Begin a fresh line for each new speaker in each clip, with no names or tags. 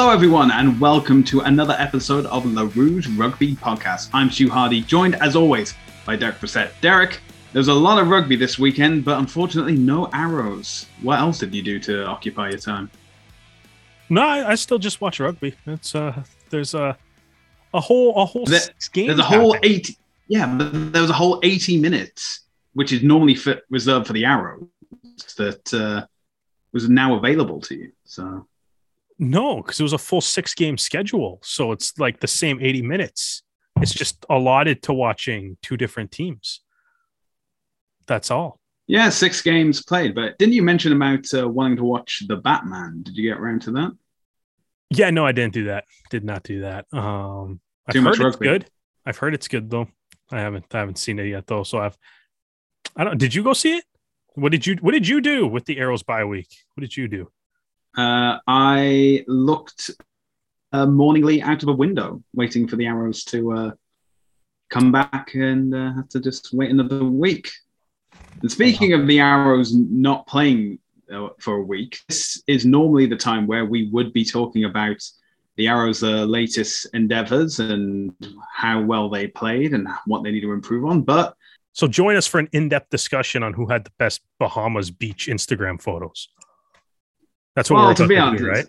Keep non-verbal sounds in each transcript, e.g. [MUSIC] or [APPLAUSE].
Hello, everyone, and welcome to another episode of La Rouge Rugby Podcast. I'm Stu Hardy, joined as always by Derek Brissett. Derek, there's a lot of rugby this weekend, but unfortunately, no arrows. What else did you do to occupy your time?
No, I, I still just watch rugby. It's uh, there's a a whole a whole
There-
six games.
There's a whole
happening.
eight. Yeah, but there was a whole 80 minutes, which is normally fit, reserved for the arrows, that uh, was now available to you. So
No, because it was a full six game schedule, so it's like the same eighty minutes. It's just allotted to watching two different teams. That's all.
yeah, six games played. But didn't you mention about uh, wanting to watch the Batman? Did you get around to that?
Yeah, no, I didn't do that. Did not do that. Um, I've
much
heard it's good. I've heard it's good though. I haven't I haven't seen it yet though. So I've I don't. Did you go see it? What did you What did you do with the Arrows bye week? What did you do?
Uh, I looked uh, morningly out of a window, waiting for the arrows to uh, come back, and uh, had to just wait another week. And speaking of the arrows not playing uh, for a week, this is normally the time where we would be talking about the arrows' uh, latest endeavors and how well they played and what they need to improve on. But
So join us for an in-depth discussion on who had the best Bahamas beach Instagram photos. That's what
well,
we're
to be honest,
do, right?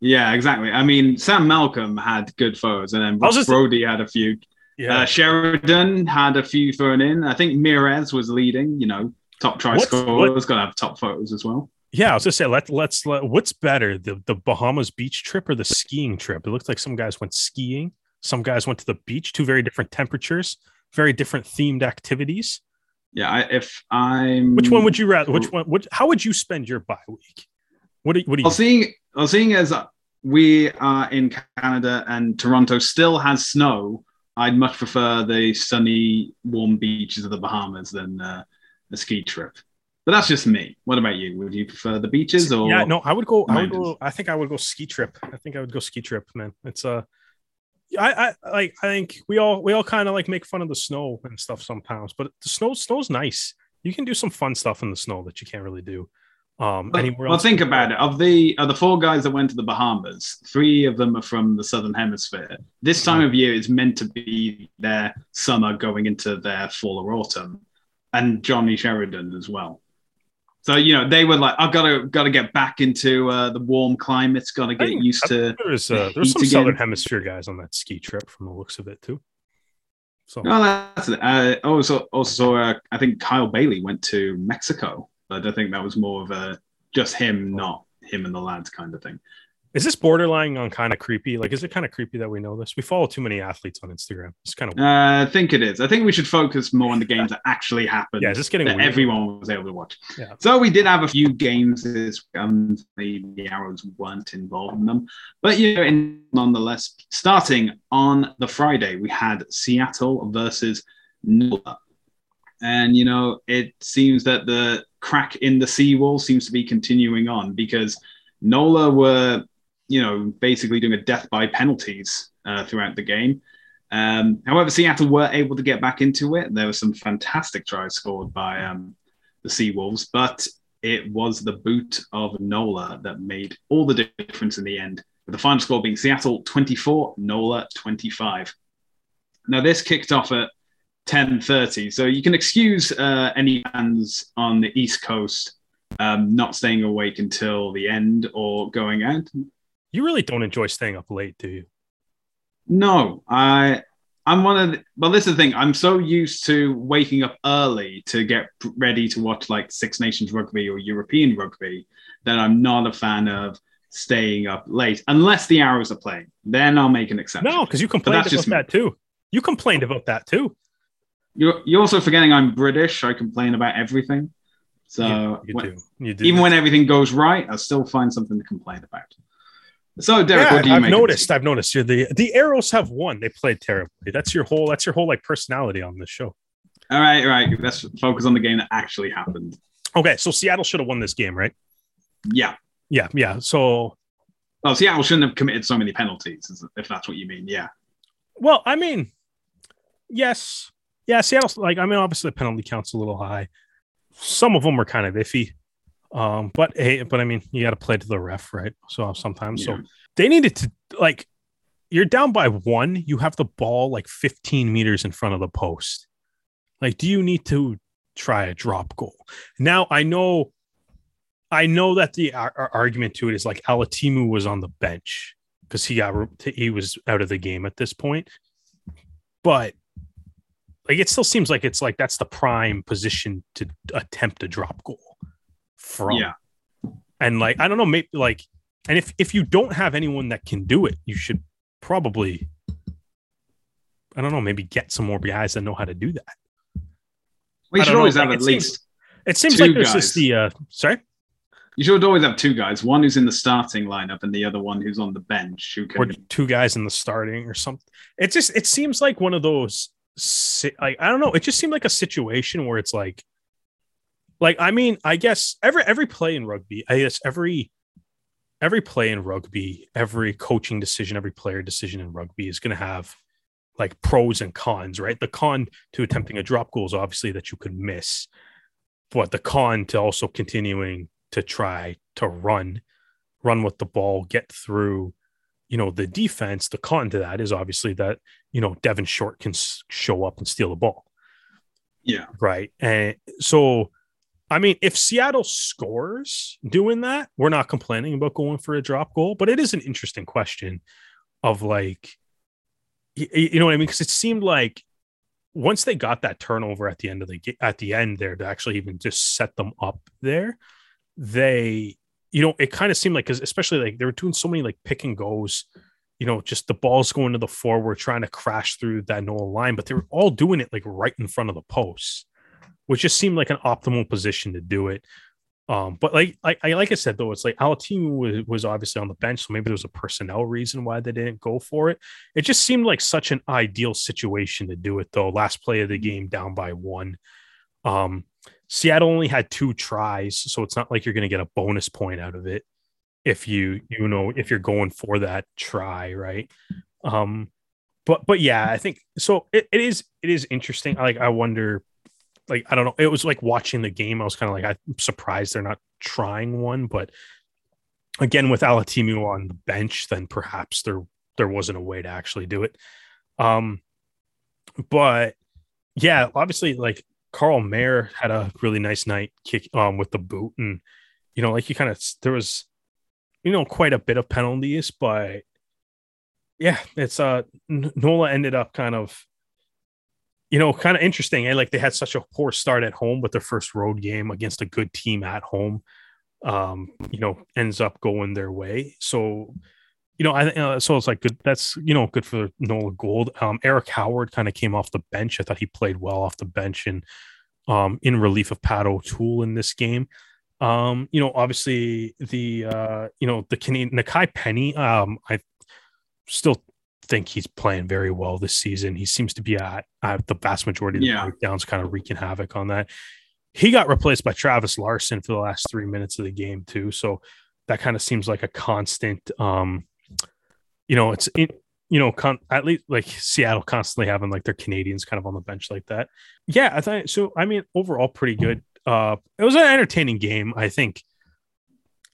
yeah, exactly. I mean, Sam Malcolm had good photos, and then
I just-
Brody had a few.
Yeah.
Uh, Sheridan had a few thrown in. I think Mirez was leading, you know, top try
What's-
scorers, got to have top photos as well.
yeah, I was gonna say let let's let, what's better, the the Bahamas beach trip or the skiing trip? It looked like some guys went skiing, some guys went to the beach, two very different temperatures, very different themed activities.
Yeah, I, if I'm.
Which one would you rather? Which one? Which, how would you spend your bye week? What do you, what do you
Well, seeing, well, seeing as we are in Canada and Toronto still has snow, I'd much prefer the sunny, warm beaches of the Bahamas than uh, a ski trip. But that's just me. What about you? Would you prefer the beaches or?
yeah, no, I would go. I would go. I think I would go ski trip. I think I would go ski trip, man. It's uh I, I like. I think we all we all kind of like make fun of the snow and stuff sometimes, but the snow snow's nice. You can do some fun stuff in the snow that you can't really do um
Well,
anywhere
well,
else.
think about it. Of the of the four guys that went to the Bahamas, three of them are from the southern hemisphere. This time of year is meant to be their summer going into their fall or autumn, and Johnny Sheridan as well. So you know they were like, I've got to got to get back into uh, the warm climates. Got to get
think-
used to.
There's uh, there's some
heat
southern hemisphere guys on that ski trip from the looks of it too. So
Oh, that's it. Uh, also, also, uh, I think Kyle Bailey went to Mexico, but I think that was more of a just him, not him and the lads kind of thing.
is this borderline on kind of creepy? Like, is it kind of creepy that we know this? We follow too many athletes on Instagram. It's kind of
Uh, I think it is. I think we should focus more on the games that actually happened.
yeah. This getting
that
weird?
everyone was able to watch.
Yeah.
So we did have a few games this um the, the arrows weren't involved in them. But you know, in, nonetheless, starting on the Friday, we had Seattle versus NOLA. And you know, it seems that the crack in the seawall seems to be continuing on because NOLA were, you know, basically doing a death by penalties uh, throughout the game. Um, however, Seattle were able to get back into it. There were some fantastic tries scored by um, the Seawolves, but it was the boot of NOLA that made all the difference in the end, with the final score being Seattle 24, NOLA 25. Now, this kicked off at 10.30, so you can excuse uh, any fans on the East Coast um, not staying awake until the end or going out.
You really don't enjoy staying up late, do you?
No, I I'm one of the, well this is the thing. I'm so used to waking up early to get ready to watch like Six Nations rugby or European rugby that I'm not a fan of staying up late unless the arrows are playing. Then I'll make an exception.
No, because you complained about that too. You complained about that too.
You're you're also forgetting I'm British. I complain about everything. So
you, you
when-
do. You do.
even when everything goes right, I still find something to complain about. So Derek,
yeah,
what do you
I've noticed. I've noticed. You're the the arrows have won. They played terribly. That's your whole. That's your whole like personality on this show.
All right, all right. Let's focus on the game that actually happened.
Okay, so Seattle should have won this game, right?
Yeah.
Yeah, yeah. So,
Well, Seattle shouldn't have committed so many penalties, if that's what you mean. Yeah.
well, I mean, yes, yeah. Seattle's like, I mean, obviously the penalty count's a little high. Some of them were kind of iffy. Um, but hey, but I mean, you got to play to the ref, right? So sometimes,
Yeah.
so they needed to like, you're down by one, you have the ball like 15 meters in front of the post. Like, do you need to try a drop goal? Now, I know, I know that the ar- ar- argument to it is like Alatimu was on the bench because he got he was out of the game at this point, but like it still seems like it's like that's the prime position to attempt a drop goal from.
Yeah.
And like I don't know, maybe like, and if if you don't have anyone that can do it, you should probably, I don't know, maybe get some more guys that know how to do that.
You should
know,
always
like,
have
it
at
seems-
least.
It seems like there's
guys.
just the uh sorry,
You should always have two guys. One who's in the starting lineup, and the other one who's on the bench who can...
or two guys in the starting or something. It just it seems like one of those like I don't know. It just seemed like a situation where it's like, like I mean, I guess every every play in rugby, I guess every every play in rugby, every coaching decision, every player decision in rugby is going to have like pros and cons, right? The con to attempting a drop goal is obviously that you could miss, but the con to also continuing to try to run, run with the ball, get through, you know, the defense. The con to that is obviously that you know Devin Short can s- show up and steal the ball,
Yeah.
right? And so, I mean, if Seattle scores doing that, we're not complaining about going for a drop goal, but it is an interesting question of like, you know what I mean? Because it seemed like once they got that turnover at the end of the at the end there to actually even just set them up there, they you know it kind of seemed like because especially like they were doing so many like pick and goes, you know, just the balls going to the forward trying to crash through that Nola line, but they were all doing it like right in front of the posts, which just seemed like an optimal position to do it. Um, but like, like I like I said though, it's like Alatimu was, was obviously on the bench, so maybe there was a personnel reason why they didn't go for it. It just seemed like such an ideal situation to do it though. Last play of the game down by one. Um, Seattle only had two tries, so it's not like you're going to get a bonus point out of it if you you know if you're going for that try, right? Um, but but yeah, I think so. It, it is it is interesting. Like I wonder, like I don't know. It was like watching the game. I was kind of like I'm surprised they're not trying one, but again with Alatimu on the bench, then perhaps there there wasn't a way to actually do it. Um, but yeah, obviously like Carl Mayer had a really nice night kick um with the boot and you know like he kind of there was you know quite a bit of penalties but yeah it's uh Nola ended up kind of you know kind of interesting and like they had such a poor start at home but their first road game against a good team at home um you know ends up going their way so you know, I uh, so it's like good. That's you know good for Nola Gold. Um, Eric Howard kind of came off the bench. I thought he played well off the bench and um, in relief of Pat O'Toole in this game. Um, you know, obviously the uh, you know the Canadian Nakai Penny. Um, I still think he's playing very well this season. He seems to be at, at the vast majority of the
Yeah.
breakdowns, kind of wreaking havoc on that. He got replaced by Travis Larson for the last three minutes of the game too. So that kind of seems like a constant. Um, you know, it's in, you know, con- at least like Seattle constantly having like their Canadians kind of on the bench like that. Yeah, I thought so. I mean, overall, pretty good. Uh, it was an entertaining game. I think.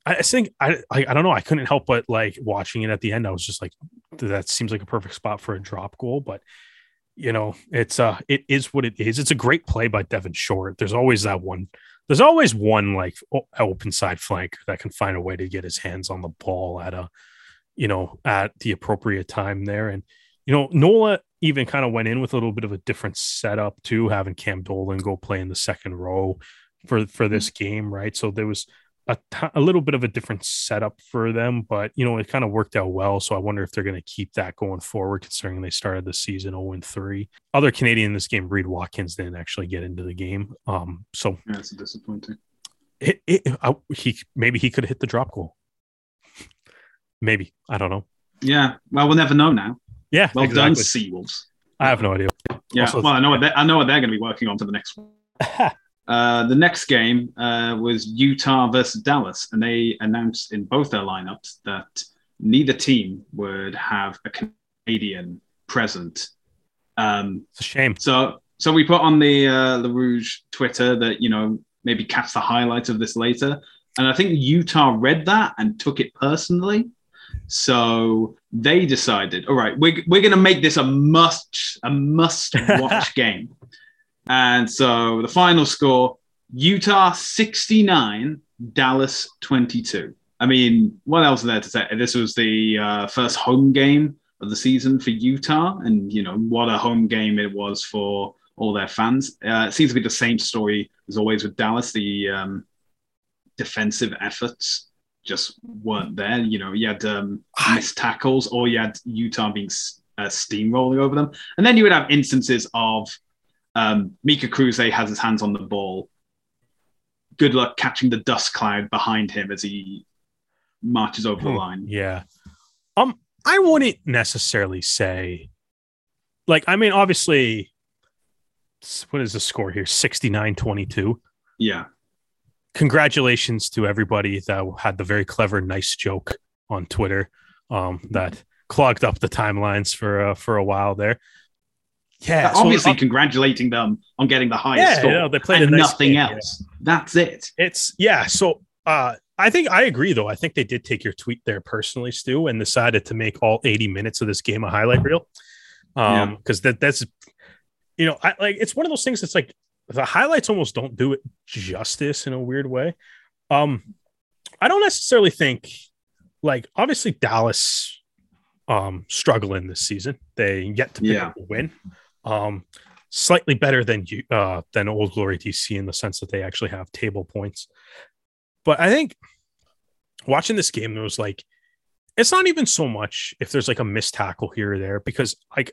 I think I, I I don't know. I couldn't help but like watching it at the end. I was just like, that seems like a perfect spot for a drop goal. But you know, it's uh, it is what it is. It's a great play by Devin Short. There's always that one. There's always one like open side flanker that can find a way to get his hands on the ball at a you know, at the appropriate time there. And, you know, Nola even kind of went in with a little bit of a different setup too, having Cam Dolan go play in the second row for for this game, right? So there was a t- a little bit of a different setup for them, but you know, it kind of worked out well. So I wonder if they're going to keep that going forward, considering they started the season 0 3. Other Canadian in this game, Reed Watkins, didn't actually get into the game. Um, so
Yeah, it's disappointing.
it, it I, he maybe he could have hit the drop goal. Maybe I don't know.
Yeah. Well, we'll never know now.
Yeah,
Well done,
exactly.
Seawolves.
I have no idea.
Yeah.
Also-
well, I know what they, I know what they're going to be working on for the next one. [LAUGHS] Uh, the next game uh, was Utah versus Dallas, and they announced in both their lineups that neither team would have a Canadian present. Um,
It's a shame.
so, so we put on the uh, La Rouge Twitter that you know maybe catch the highlights of this later. And I think Utah read that and took it personally. So they decided, all right, we're, we're going to make this a must a must [LAUGHS] watch game. And so the final score Utah 69, Dallas 22. I mean, what else is there to say? This was the uh, first home game of the season for Utah, and you know what a home game it was for all their fans. Uh, it seems to be the same story as always with Dallas. The um, defensive efforts just weren't there. You know, you had um, missed tackles, or you had Utah being uh, steamrolling over them, and then you would have instances of um, Mika Kruse has his hands on the ball. Good luck catching the dust cloud behind him as he marches over the
Hmm,
line.
Yeah. Um, I wouldn't necessarily say, like, I mean, obviously, what is the score here? 69 22.
Yeah,
Congratulations to everybody that had the very clever, nice joke on Twitter um, that clogged up the timelines for uh, for a while there. Yeah,
obviously congratulating them on getting the highest
Yeah,
score.
you know, they played nice
nothing
game, yeah.
else. That's it.
it's yeah so uh i think i agree though i think they did take your tweet there personally stu and decided to make all 80 minutes of this game a highlight reel um because that that's you know i like it's one of those things that's like the highlights almost don't do it justice in a weird way. Um i don't necessarily think like obviously dallas um struggling this season. They yet to pick
Yeah.
up a win. Um slightly better than you uh than old glory dc in the sense that they actually have table points. But i think watching this game there was like it's not even so much if there's like a missed tackle here or there because like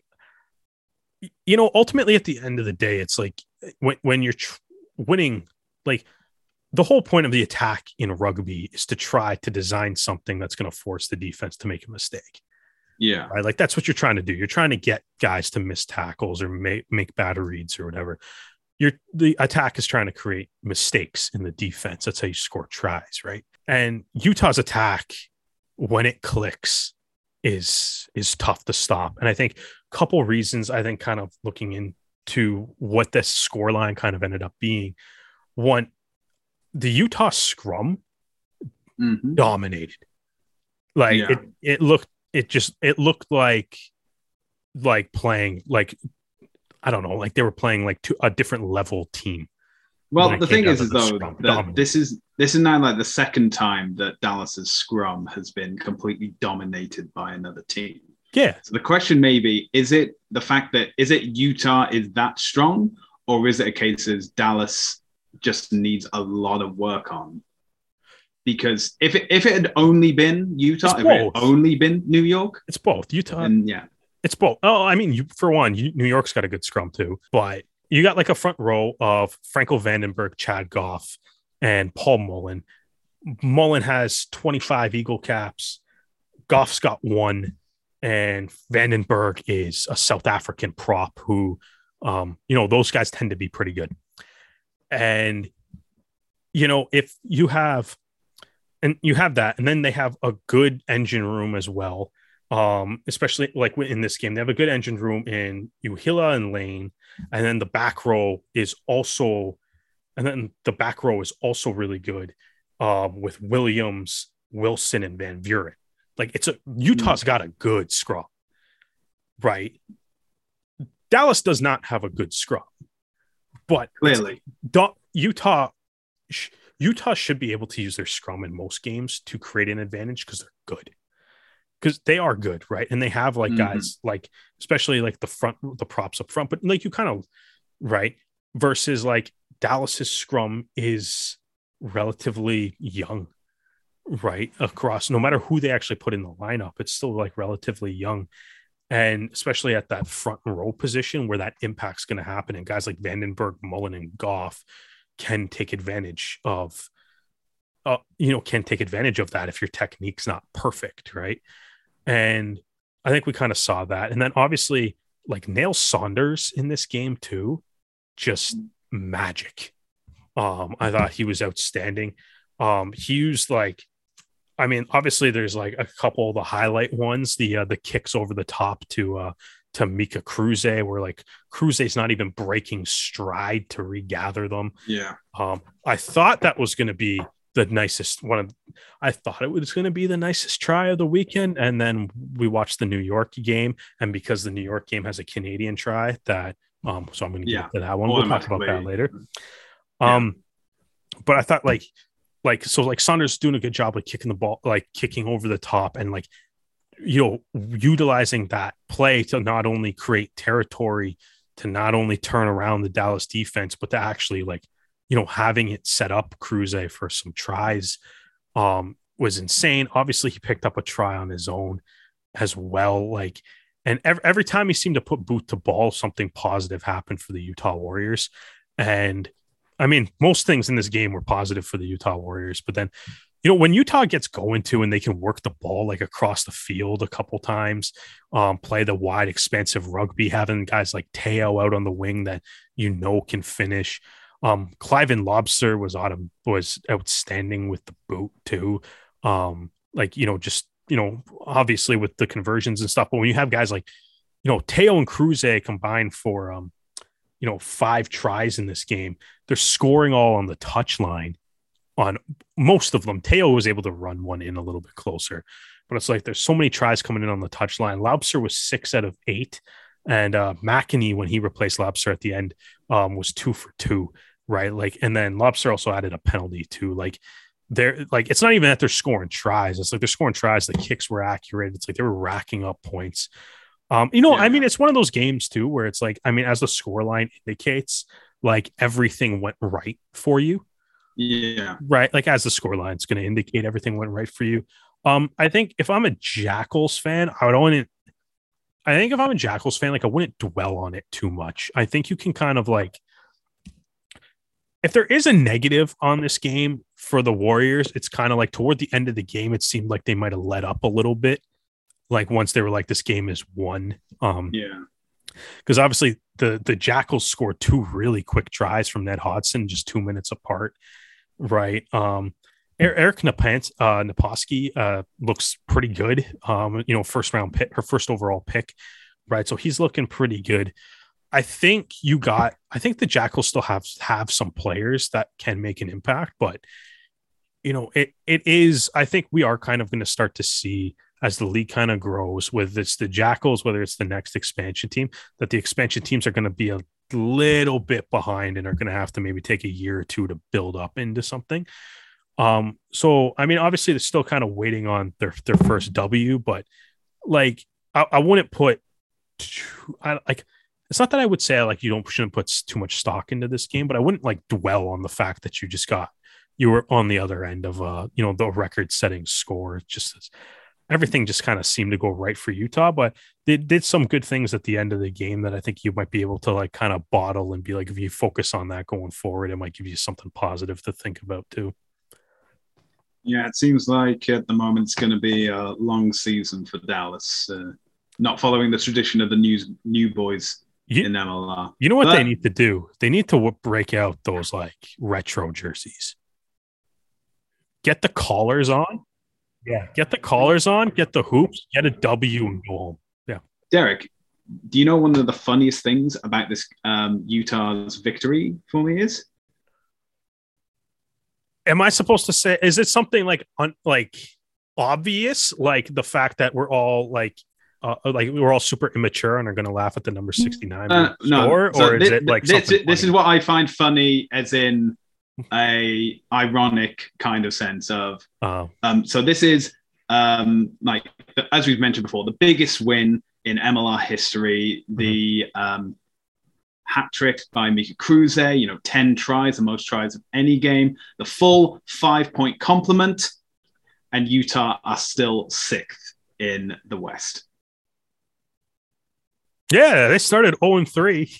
you know ultimately at the end of the day it's like when, when you're tr- winning like the whole point of the attack in rugby is to try to design something that's going to force the defense to make a mistake
Yeah.
right? Like that's what you're trying to do. You're trying to get guys to miss tackles or make make bad reads or whatever. You're the attack is trying to create mistakes in the defense. That's how you score tries, right? And Utah's attack, when it clicks, is is tough to stop. And I think a couple reasons. I think kind of looking into what this score line kind of ended up being. One, the Utah scrum
Mhm.
dominated. Like
Yeah.
it, it looked, it just, it looked like, like playing, like, I don't know, like they were playing like to a different level team.
Well, the thing is, though that this is this is now like the second time that Dallas's scrum has been completely dominated by another team.
Yeah,
So the question may be: Is it the fact that is it Utah is that strong, or is it a case as Dallas just needs a lot of work on? Because if it if it had only been Utah, if it had only been New York,
it's both Utah.
And yeah,
it's both. Oh, I mean, you, for one, you, New York's got a good scrum too, but you got like a front row of Franco Vandenberg, Chad Goff, and Paul Mullen. Mullen has 25 Eagle caps. Goff's got one, and Vandenberg is a South African prop who, um, you know, those guys tend to be pretty good. And, you know, if you have, and you have that, and then they have a good engine room as well um, especially like in this game. They have a good engine room in Uhila and Lane, and then the back row is also, and then the back row is also really good um, with Williams, Wilson, and Van Buren. Like it's a Utah's got a good scrum, right? Dallas does not have a good scrum, but
clearly,
Utah Utah should be able to use their scrum in most games to create an advantage because they're good. Because they are good, right? And they have like
Mhm.
guys like, especially like the front, the props up front, but like you kind of, right? Versus like Dallas's scrum is relatively young, right? Across no matter who they actually put in the lineup, it's still like relatively young. And especially at that front row position where that impact's going to happen. And guys like Vandenberg, Mullen, and Goff can take advantage of, uh, you know, can take advantage of that if your technique's not perfect, right? And I think we kind of saw that. And then obviously, like Nail Saunders in this game too, just magic. Um, I thought he was outstanding. Um, he used like, I mean, obviously there's like a couple of the highlight ones, the uh, the kicks over the top to uh to Mika Kruse, where like Kruse's not even breaking stride to regather them.
yeah,
Um, I thought that was going to be the nicest one of I thought it was going to be the nicest try of the weekend and then we watched the New York game and because the New York game has a Canadian try that um so I'm going to
Yeah.
get to that one we'll talk about that later
Yeah.
um but I thought like like so like Saunders doing a good job like kicking the ball like kicking over the top and like you know utilizing that play to not only create territory to not only turn around the Dallas defense but to actually like you know having it set up Kruse for some tries um was insane. Obviously he picked up a try on his own as well like and every, every time he seemed to put boot to ball something positive happened for the Utah Warriors. And I mean, most things in this game were positive for the Utah Warriors, but then, you know, when Utah gets going to and they can work the ball like across the field a couple times, um, play the wide, expansive rugby, having guys like Teo out on the wing that you know can finish. Um, Cliven Loubser was autumn was outstanding with the boot too. Um, like you know, just you know, obviously with the conversions and stuff, but when you have guys like, you know, Teo and Kruse combined for um, you know, five tries in this game they're scoring all on the touch line on most of them. Teo was able to run one in a little bit closer, but it's like there's so many tries coming in on the touch line. Loubser was six out of eight, and uh, McInerney when he replaced Loubser at the end um, was two for two, right? Like, and then Loubser also added a penalty too. Like, they're like it's not even that they're scoring tries. It's like they're scoring tries. The kicks were accurate. It's like they were racking up points. Um, you know, I mean, it's one of those games too where it's like, I mean, as the score line indicates, like everything went right for you,
Yeah.
right? Like as the score line is going to indicate everything went right for you. Um, I think if I'm a Jackals fan, I would only. I think if I'm a Jackals fan, like I wouldn't dwell on it too much. I think you can kind of like, if there is a negative on this game for the Warriors, it's kind of like toward the end of the game, it seemed like they might have let up a little bit. Like once they were like, this game is won. Um,
Yeah.
because obviously the the Jackals scored two really quick tries from Ned Hodson, just two minutes apart, right? Um, Er- Eric Napant, uh, Naposki uh, looks pretty good. Um, you know, first round pick, her first overall pick, right? So he's looking pretty good. I think you got. I think the Jackals still have have some players that can make an impact, but you know, it it is. I think we are kind of going to start to see as the league kind of grows, whether it's the Jackals, whether it's the next expansion team, that the expansion teams are going to be a little bit behind and are going to have to maybe take a year or two to build up into something. Um, so I mean, obviously they're still kind of waiting on their their first W, but like I, I wouldn't put I like it's not that I would say like you don't shouldn't put too much stock into this game, but I wouldn't like dwell on the fact that you just got you were on the other end of uh you know the record setting score. Just everything just kind of seemed to go right for Utah, but they did some good things at the end of the game that I think you might be able to like kind of bottle and be like if you focus on that going forward, it might give you something positive to think about too.
Yeah, it seems like at the moment it's going to be a long season for Dallas. Uh, not following the tradition of the new new boys
You-
in MLR.
You know what they need to do? They need to break out those like retro jerseys. Get the collars on. Yeah, get the collars on, get the hoops, get a W and go home. Yeah.
Derek, do you know one of the funniest things about this um, Utah's victory for me is?
Am I supposed to say is it something like un, like obvious like the fact that we're all like uh, like we're all super immature and are going to laugh at the number 69
Uh, no,
score,
So
or is
thi-
it like
this,
something
this is what I find funny, as in a ironic kind of sense of
Uh,
Um, so this is um, like as we've mentioned before, the biggest win in MLR history. The um, hat trick by Mika Kruse, you know, ten tries, the most tries of any game. The full five point complement, and Utah are still sixth in the West.
yeah, they started 0 and 3.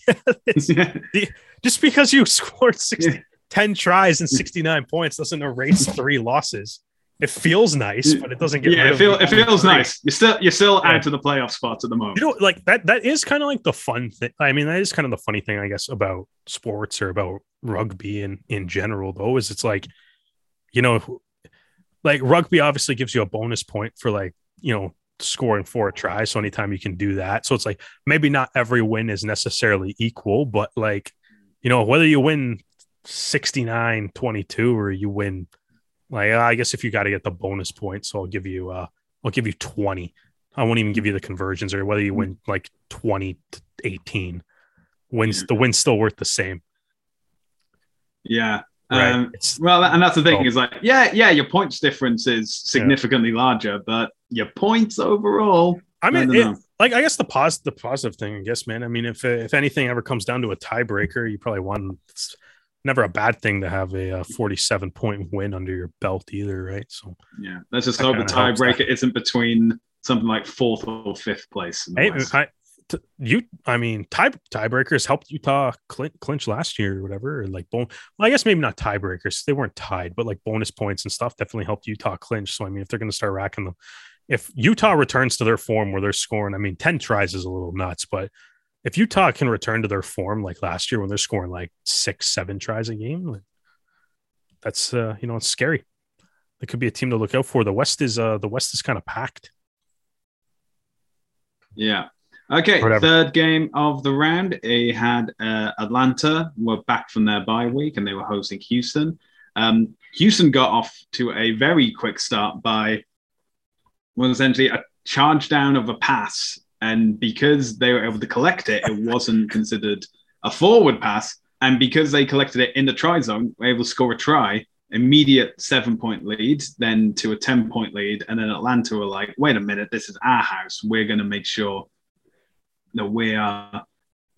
[LAUGHS] [LAUGHS] Just because you scored 60,
Yeah.
10 tries and 69 points doesn't erase [LAUGHS] three losses. It feels nice, but it doesn't get
yeah,
rid
it, feel,
the
it feels
three.
nice. You're still you're still
Yeah.
out of the playoff spots at the moment.
You know, like that that is kind of like the fun thing. I mean, that is kind of the funny thing, I guess, about sports or about rugby in in general, though, is it's like, you know, like rugby obviously gives you a bonus point for like, you know, scoring four tries. So anytime you can do that. So it's like maybe not every win is necessarily equal, but like, you know, whether you win 69 22 or you win Like I guess if you got to get the bonus points, so I'll give you uh I'll give you 20. I won't even give you the conversions or whether you win like 20 to 18. Wins the win's still worth the same.
Yeah.
Right.
Um,
It's-
well, and that's the thing
Oh.
is like, yeah, yeah, your points difference is significantly larger, but your points overall,
I mean, it- like I guess the pos the positive thing, I guess, man. I mean, if if anything ever comes down to a tiebreaker, you probably won. Never a bad thing to have a, uh 47 point win under your belt either, right? So
yeah, let's just hope the tiebreaker isn't between something like fourth or fifth place.
hey, I, t- you, I mean, tie tiebreakers helped Utah clinch, clinch last year or whatever, or like bon- Well, I guess maybe not tiebreakers; they weren't tied, but like bonus points and stuff definitely helped Utah clinch. So I mean, if they're going to start racking them, if Utah returns to their form where they're scoring, I mean, 10 tries is a little nuts, but if Utah can return to their form like last year when they're scoring like six, seven tries a game, that's uh, you know, it's scary. It could be a team to look out for. The West is uh the West is kind of packed.
Yeah. Okay,
Whatever.
third game of the round. It had uh, Atlanta were back from their bye week and they were hosting Houston. Um, Houston got off to a very quick start by well, essentially a charge down of a pass, and because they were able to collect it, it wasn't considered a forward pass. And because they collected it in the try zone, were able to score a try, immediate seven point lead, then to a 10 point lead. And then Atlanta were like, wait a minute, this is our house. We're going to make sure that we are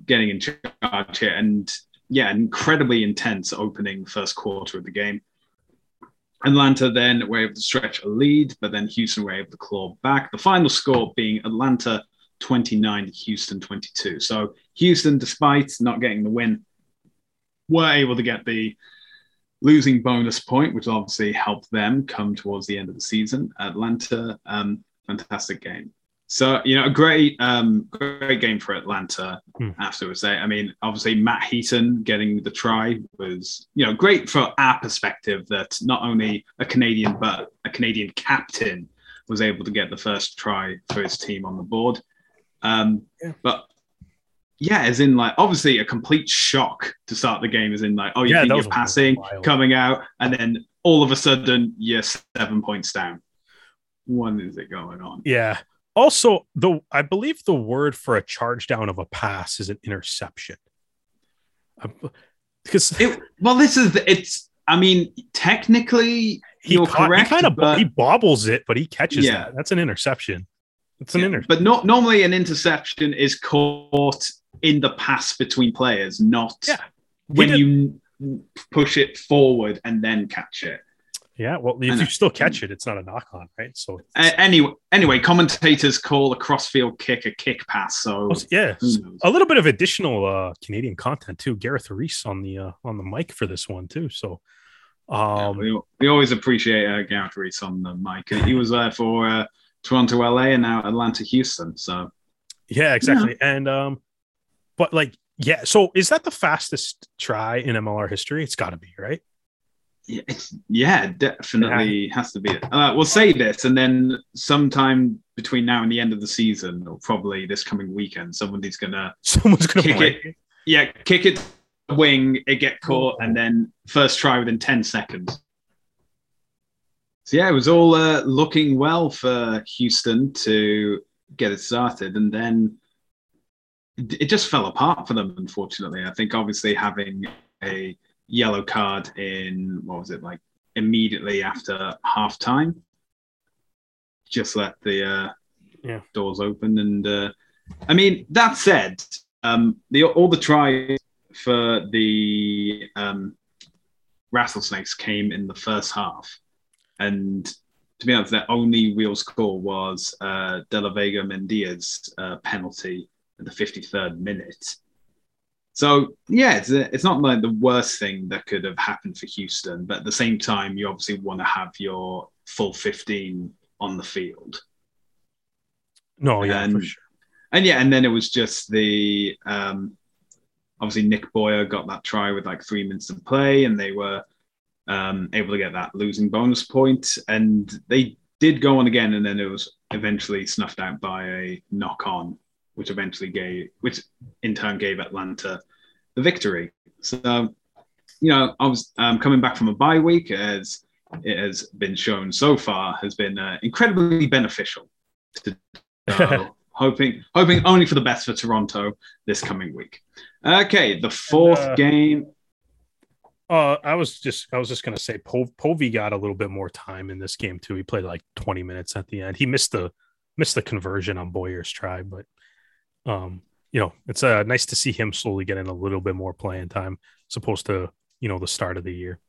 getting in charge here. And yeah, incredibly intense opening first quarter of the game. Atlanta then were able to stretch a lead, but then Houston were able to claw back. The final score being Atlanta 29, Houston 22. So Houston, despite not getting the win, were able to get the losing bonus point, which obviously helped them come towards the end of the season. Atlanta, um, fantastic game. So you know, a great, um, great game for Atlanta.
Hmm.
Afterwards, I mean, obviously Matt Heaton getting the try was, you know, great for our perspective that not only a Canadian but a Canadian captain was able to get the first try for his team on the board. Um,
Yeah.
But yeah, as in like obviously a complete shock to start the game, as in like, oh, you
yeah,
think you're passing,
wild.
coming out, and then all of a sudden you're seven points down. What is it going on?
Yeah. Also, the I believe the word for a charge down of a pass is an interception. Uh, Because
It, well, this is the, it's. I mean, technically,
he,
you're
caught,
correct,
he kind of
but-
he bobbles it, but he catches
Yeah.
that. That's an interception. It's an
Yeah,
inter.
but not normally an interception is caught in the pass between players, not
Yeah.
When
did-
you push it forward and then catch it.
Yeah, well, if you still catch it, it's not a knock on, right? So,
A- anyway, anyway, commentators call a crossfield kick a kick pass. So
Oh, yeah, a little bit of additional uh, Canadian content too. Gareth Rees on the uh, on the mic for this one too. So,
Yeah,
um,
we, we always appreciate uh, Gareth Rees on the mic. He was there for uh, Toronto, LA, and now Atlanta, Houston. So
yeah, exactly. And um, but like, yeah. So, is that the fastest try in MLR history? It's got to be right.
yeah, it's yeah, definitely has to be. it. Uh, we'll say this, and then sometime between now and the end of the season, or probably this coming weekend, somebody's gonna [LAUGHS]
Someone's gonna
Kick it. yeah kick it wing, it get caught, and then first try within ten seconds. So yeah, it was all uh, looking well for Houston to get it started, and then it just fell apart for them. Unfortunately, I think obviously having a yellow card in what was it like immediately after half time just let the uh,
Yeah.
doors open and uh, i mean that said um, the all the tries for the um, rattlesnakes came in the first half and to be honest their only real score was uh, de la vega mendia's uh, penalty at the 53rd minute so yeah, it's, it's not like the worst thing that could have happened for Houston, but at the same time, you obviously want to have your full 15 on the field.
No, yeah, for
And-
sure.
And yeah, and then it was just the um, obviously Nick Boyer got that try with like three minutes to play, and they were um, able to get that losing bonus point, and they did go on again, and then it was eventually snuffed out by a knock on, which eventually gave, which in turn gave Atlanta the victory. So, you know, I was um, coming back from a bye week as it has been shown so far has been uh, incredibly beneficial. To, [LAUGHS] uh, hoping hoping only for the best for Toronto this coming week. Okay, the fourth and, uh, game.
Uh, I was just I was just gonna say po- Povey got a little bit more time in this game too. He played like 20 minutes at the end. He missed the missed the conversion on Boyer's try, but um, you know, it's uh, nice to see him slowly getting a little bit more playing time, supposed to you know the start of the year.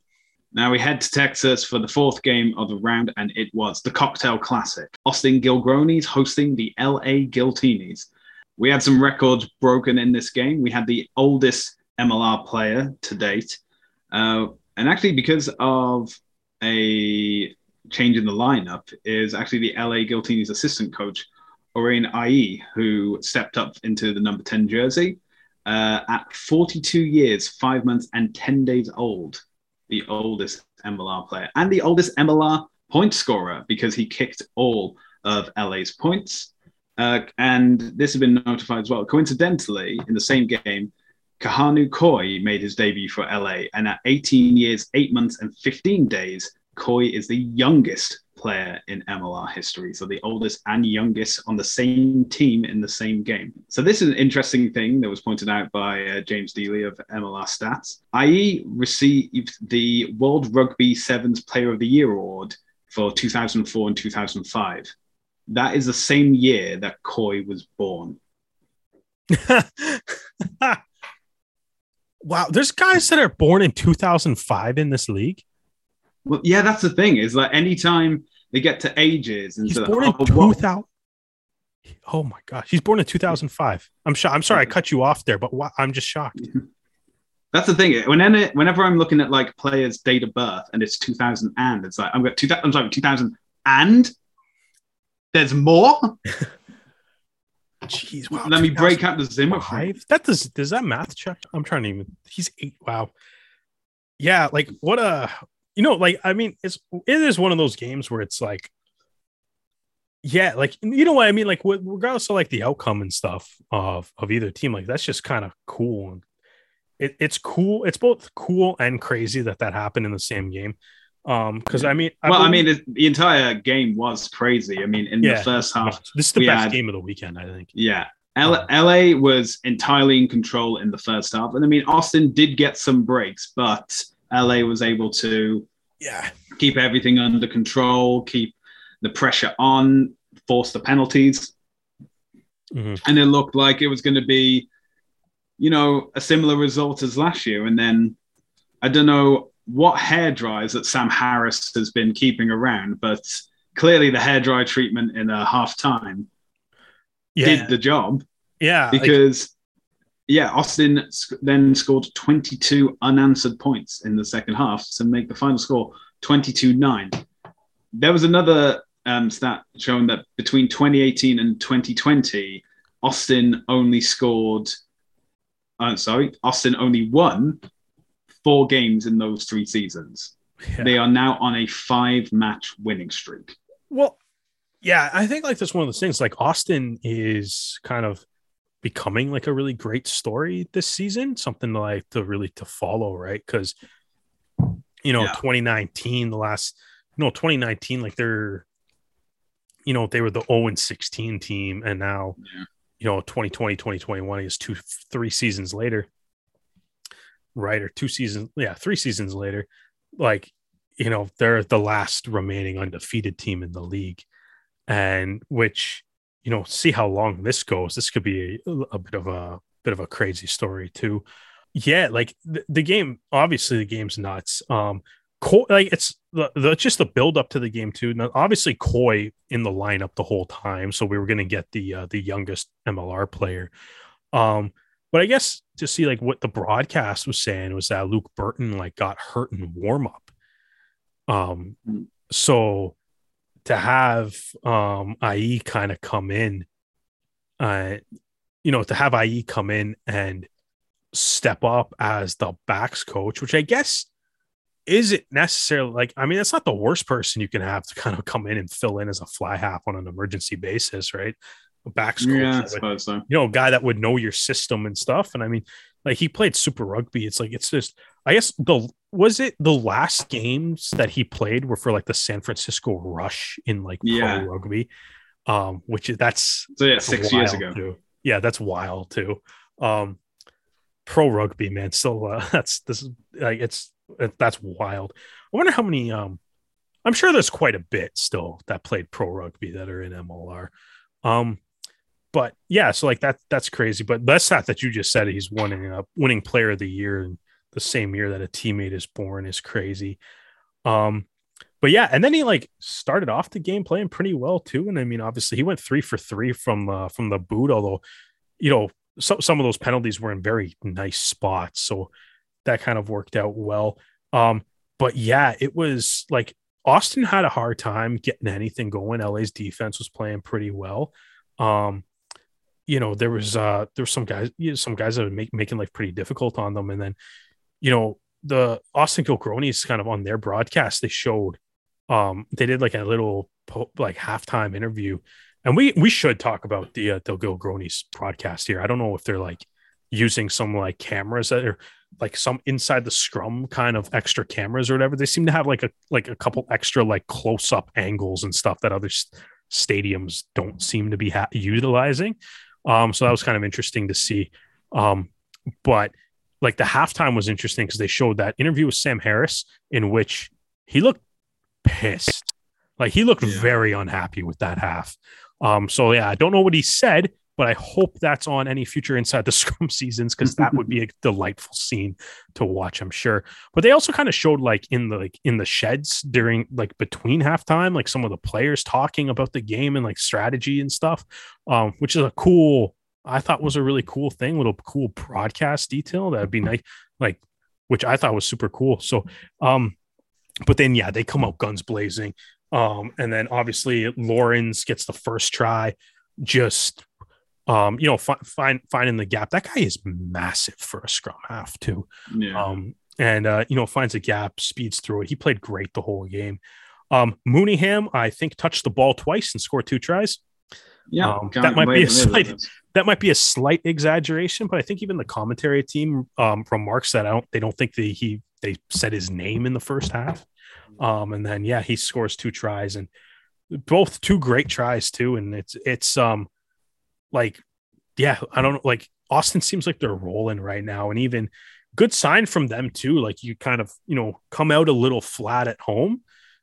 Now we head to Texas for the fourth game of the round, and it was the Cocktail Classic. Austin Gilgronis hosting the LA Giltinis. We had some records broken in this game. We had the oldest MLR player to date. Uh, and actually, because of a change in the lineup, is actually the LA Giltinis assistant coach, Orene Ai'i, who stepped up into the number 10 jersey uh, at 42 years, five months, and 10 days old the oldest MLR player and the oldest MLR point scorer because he kicked all of LA's points. Uh, and this has been notified as well. Coincidentally, in the same game, Kahanu Koi made his debut for LA, and at 18 years, 8 months, and 15 days, Koi is the youngest player in MLR history. So the oldest and youngest on the same team in the same game. So this is an interesting thing that was pointed out by uh, James Dealey of MLR Stats. Ai'i received the World Rugby Sevens Player of the Year award for 2004 and 2005. That is the same year that Koi was born. [LAUGHS]
wow, there's guys that are born in 2005 in this league.
Well, yeah, that's the thing. Is like anytime they get to ages and
he's so born in oh, 2000 oh my gosh he's born in 2005 i'm sure i'm sorry i cut you off there but wh- i'm just shocked. [LAUGHS]
That's the thing whenever, whenever i'm looking at like players date of birth and it's 2000 and it's like i'm got 2000 i'm sorry 2000 and? There's more [LAUGHS]
Jeez, wow.
Let me break out the Zimmer. Five?
That does does that math check? I'm trying to even. He's eight. Wow. Yeah, like what a you know, like I mean, it's it is one of those games where it's like, yeah, like you know what I mean, like regardless of like the outcome and stuff of of either team, like that's just kind of cool. It, it's cool. It's both cool and crazy that that happened in the same game. Um, because I mean,
I well, believe, I mean, the entire game was crazy. I mean, in yeah, the first half,
this is the best had, game of the weekend, I think.
Yeah, L- LA was entirely in control in the first half, and I mean, Austin did get some breaks, but LA was able to
yeah
keep everything under control, keep the pressure on, force the penalties, mm-hmm. and it looked like it was going to be, you know, a similar result as last year. And then I don't know what hair dryers that Sam Harris has been keeping around, but clearly the hair dry treatment in a half time yeah. did the job.
Yeah,
because yeah, Austin then scored 22 unanswered points in the second half to make the final score 22 9. There was another um, stat showing that between 2018 and 2020, Austin only scored, uh, sorry, Austin only won four games in those three seasons. Yeah. They are now on a five match winning streak.
Well, yeah, I think like that's one of those things. Like Austin is kind of becoming like a really great story this season, something to like to really to follow, right? Because you know, yeah. 2019, the last no 2019, like they're you know, they were the 0 and 16 team, and now yeah. you know, 2020, 2021 is two three seasons later. Right, or two seasons, yeah, three seasons later, like you know, they're the last remaining undefeated team in the league. And which you know, see how long this goes. This could be a, a bit of a bit of a crazy story too. Yeah, like the, the game. Obviously, the game's nuts. Um, Koi, like it's the, the just the build up to the game too. Now, obviously, Koi in the lineup the whole time, so we were going to get the uh, the youngest MLR player. Um, but I guess to see like what the broadcast was saying was that Luke Burton like got hurt in warm up. Um, hmm. so to have um Ai'i kind of come in, uh, you know, to have Ai'i come in and step up as the backs coach, which I guess isn't necessarily like I mean, that's not the worst person you can have to kind of come in and fill in as a fly half on an emergency basis, right? A backs
yeah, I suppose so.
You know, a guy that would know your system and stuff. And I mean, like he played super rugby. It's like it's just I guess the was it the last games that he played were for like the San Francisco Rush in like
Yeah.
pro rugby, um, which is that's
So yeah,
that's
six years ago.
too. Yeah, that's wild too. Um, pro rugby, man. So uh, [LAUGHS] that's this is like it's it, that's wild. I wonder how many. Um, I'm sure there's quite a bit still that played pro rugby that are in MLR. Um, but yeah, so like that that's crazy. But that's not that you just said, he's winning uh, winning player of the year in the same year that a teammate is born is crazy. Um, but yeah, and then he like started off the game playing pretty well too. And I mean, obviously he went three for three from uh, from the boot, although you know some some of those penalties were in very nice spots, so that kind of worked out well. Um, but yeah, it was like Austin had a hard time getting anything going. LA's defense was playing pretty well. Um, you know, there was uh there were some guys, you know, some guys that were make, making life pretty difficult on them, and then you know the Austin Gilgronis kind of on their broadcast they showed um they did like a little like halftime interview and we we should talk about the uh, the Gilgronis broadcast here. I don't know if they're like using some like cameras that are like some inside the scrum kind of extra cameras or whatever. They seem to have like a like a couple extra like close up angles and stuff that other s- stadiums don't seem to be ha- utilizing. Um, so that was kind of interesting to see. Um, but like the halftime was interesting because they showed that interview with Sam Harris in which he looked pissed. Like he looked
Yeah.
very unhappy with that half. Um, so yeah, I don't know what he said, but I hope that's on any future inside the [LAUGHS] scrum seasons because that would be a delightful scene to watch, I'm sure. But they also kind of showed like in the like in the sheds during like between halftime, like some of the players talking about the game and like strategy and stuff, um, which is a cool. I thought was a really cool thing, little cool broadcast detail that'd be nice, like which I thought was super cool. So, um, but then yeah, they come out guns blazing. Um, and then obviously Lawrence gets the first try, just um, you know, fi- find finding the gap. That guy is massive for a scrum half too.
Yeah.
Um, and uh, you know, finds a gap, speeds through it. He played great the whole game. Um, Mooneyham, I think, touched the ball twice and scored two tries.
yeah.
um, that might be a slight-. That might be a slight exaggeration, but I think even the commentary team um, remarks that I don't. They don't think that he they said his name in the first half. Um, and then yeah, he scores two tries and both two great tries too. And it's it's um like yeah, I don't. Like Austin seems like they're rolling right now, and even good sign from them too. Like you kind of you know come out a little flat at home,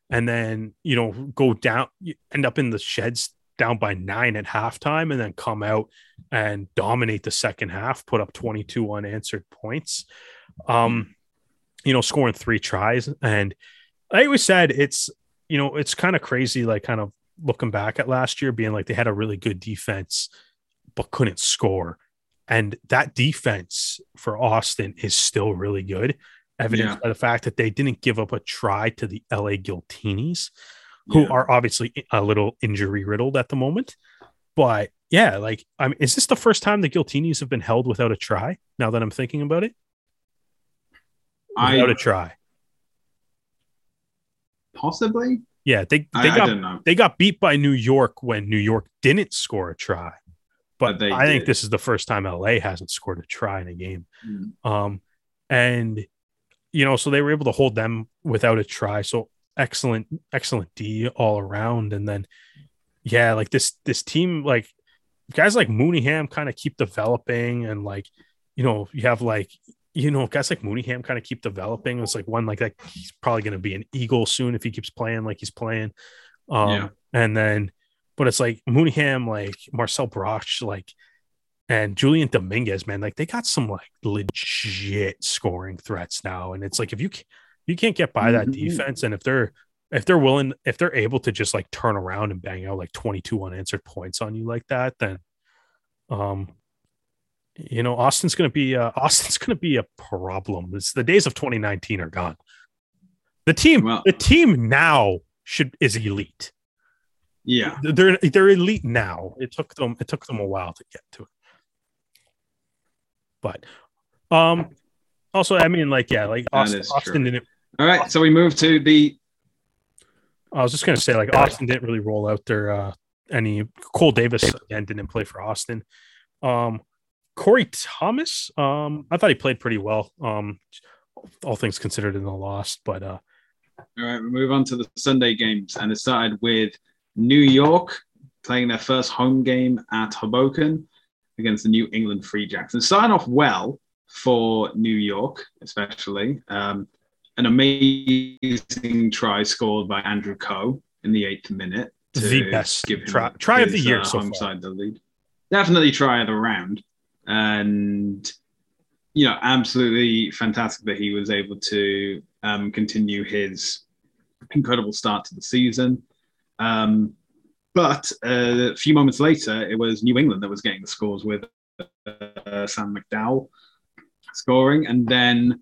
and then you know go down, end up in the sheds down by nine at halftime, and then come out and dominate the second half, put up twenty two unanswered points. Um, you know, scoring three tries, and I always said it's you know it's kind of crazy, like kind of looking back at last year, being like they had a really good defense but couldn't score. And that defense for Austin is still really good, evidenced
Yeah.
by the fact that they didn't give up a try to the LA Giltinis, who
Yeah.
are obviously a little injury riddled at the moment. But yeah, like, I mean, is this the first time the Giltinis have been held without a try? Now that I'm thinking about it, without
I
a try.
possibly.
Yeah, they they
I
got
don't
they got beat by New York when New York didn't score a try. But I think this is the first time LA hasn't scored a try in a game.
Mm.
Um, and you know, so they were able to hold them without a try. So excellent, excellent D all around. And then, yeah, like this this team, like guys like Mooneyham kind of keep developing, and like you know, you have like you know guys like Mooneyham kind of keep developing. It's like one like that he's probably going to be an Eagle soon if he keeps playing like he's playing. Um,
Yeah.
and then, but it's like Mooneyham, like Marcel Brache, like and Julian Dominguez, man, like they got some like legit scoring threats now, and it's like if you you can't get by that
Mhm.
defense, and if they're if they're willing, if they're able to just like turn around and bang out like twenty two unanswered points on you like that, then um, you know Austin's gonna be uh, [LAUGHS] Austin's gonna be a problem. It's the days of twenty nineteen are gone. The team, the team now should is elite.
Yeah.
They're they're elite now. It took them it took them a while to get to it. But um also I mean like yeah, like Austin, Austin didn't
All right. So we move to the
I was just gonna say like Austin didn't really roll out their uh any Cole Davis again didn't play for Austin. Um Corey Thomas, um, I thought he played pretty well. Um all things considered in the loss. But uh,
all right, we move on to the Sunday games, and it started with New York playing their first home game at Hoboken against the New England Free Jacks. And starting off well for New York, especially. Um, an amazing try scored by Andrew Coe in the eighth minute.
To The best try, try his, of the year uh, so
home far. side the lead. Definitely try of the round. And, you know, absolutely fantastic that he was able to um, continue his incredible start to the season. Um, but uh, a few moments later, it was New England that was getting the scores with uh, Sam McDowell scoring, and then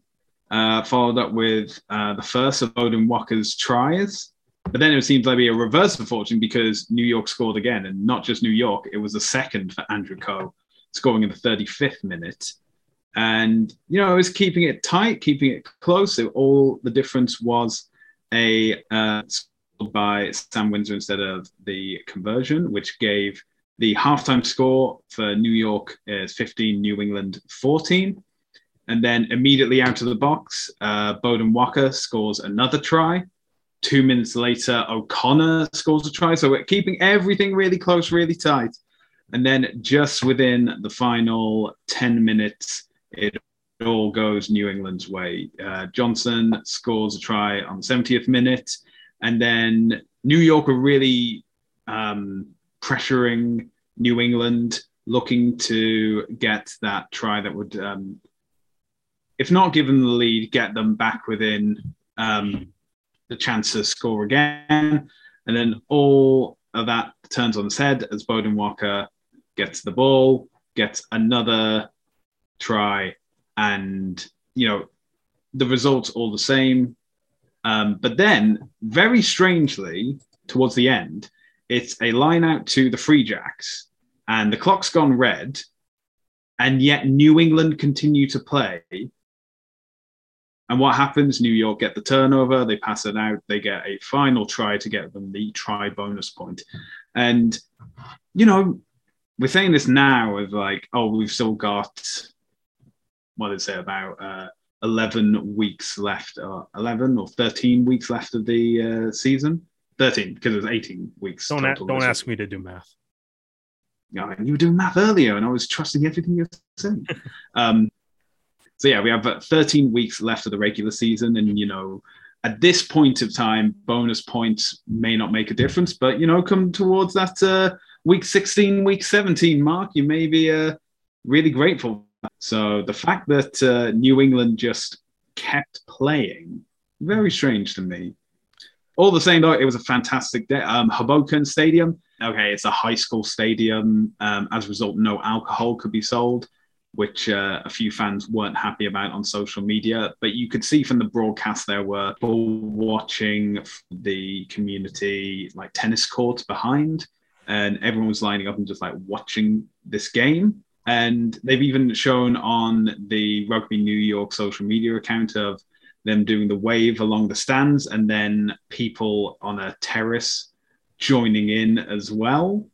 uh, followed up with uh, the first of Beaudein Waaka's tries. But then it seems be a reverse of fortune because New York scored again, and not just New York, it was a second for Andrew Coe, scoring in the 35th minute. And, you know, it was keeping it tight, keeping it close. It, all the difference was a uh, by Sam Windsor instead of the conversion, which gave the halftime score for New York is 15, New England 14. And then immediately out of the box, uh, Beaudein Waaka scores another try. Two minutes later, O'Connor scores a try. So we're keeping everything really close, really tight. And then just within the final 10 minutes, it all goes New England's way. Uh, Johnson scores a try on the 70th minute. And then New York are really um, pressuring New England, looking to get that try that would, um, if not give them the lead, get them back within um, the chance to score again. And then all of that turns on its head as Beaudein Waaka gets the ball, gets another try, and you know the results all the same. Um, but then, very strangely, towards the end, it's a line out to the Free Jacks, and the clock's gone red, and yet New England continue to play. And what happens? New York get the turnover, they pass it out, they get a final try to get them the try bonus point. And, you know, we're saying this now of like, oh, we've still got, what did it say, about uh, 11 weeks left, or 11 or 13 weeks left of the uh, season. 13, because it was 18 weeks.
Don't, a- don't ask me to do math.
Yeah, you were doing math earlier, and I was trusting everything you're saying. [LAUGHS] um, so yeah, we have uh, 13 weeks left of the regular season, and you know, at this point of time, bonus points may not make a difference, but you know, come towards that uh, week 16, week 17 mark, you may be uh, really grateful so the fact that uh, New England just kept playing, very strange to me. All the same, though, it was a fantastic day. Um, Hoboken Stadium, okay, it's a high school stadium. Um, as a result, no alcohol could be sold, which uh, a few fans weren't happy about on social media. But you could see from the broadcast there were people watching the community like tennis courts behind, and everyone was lining up and just like watching this game. And they've even shown on the Rugby New York social media account of them doing the wave along the stands and then people on a terrace joining in as well.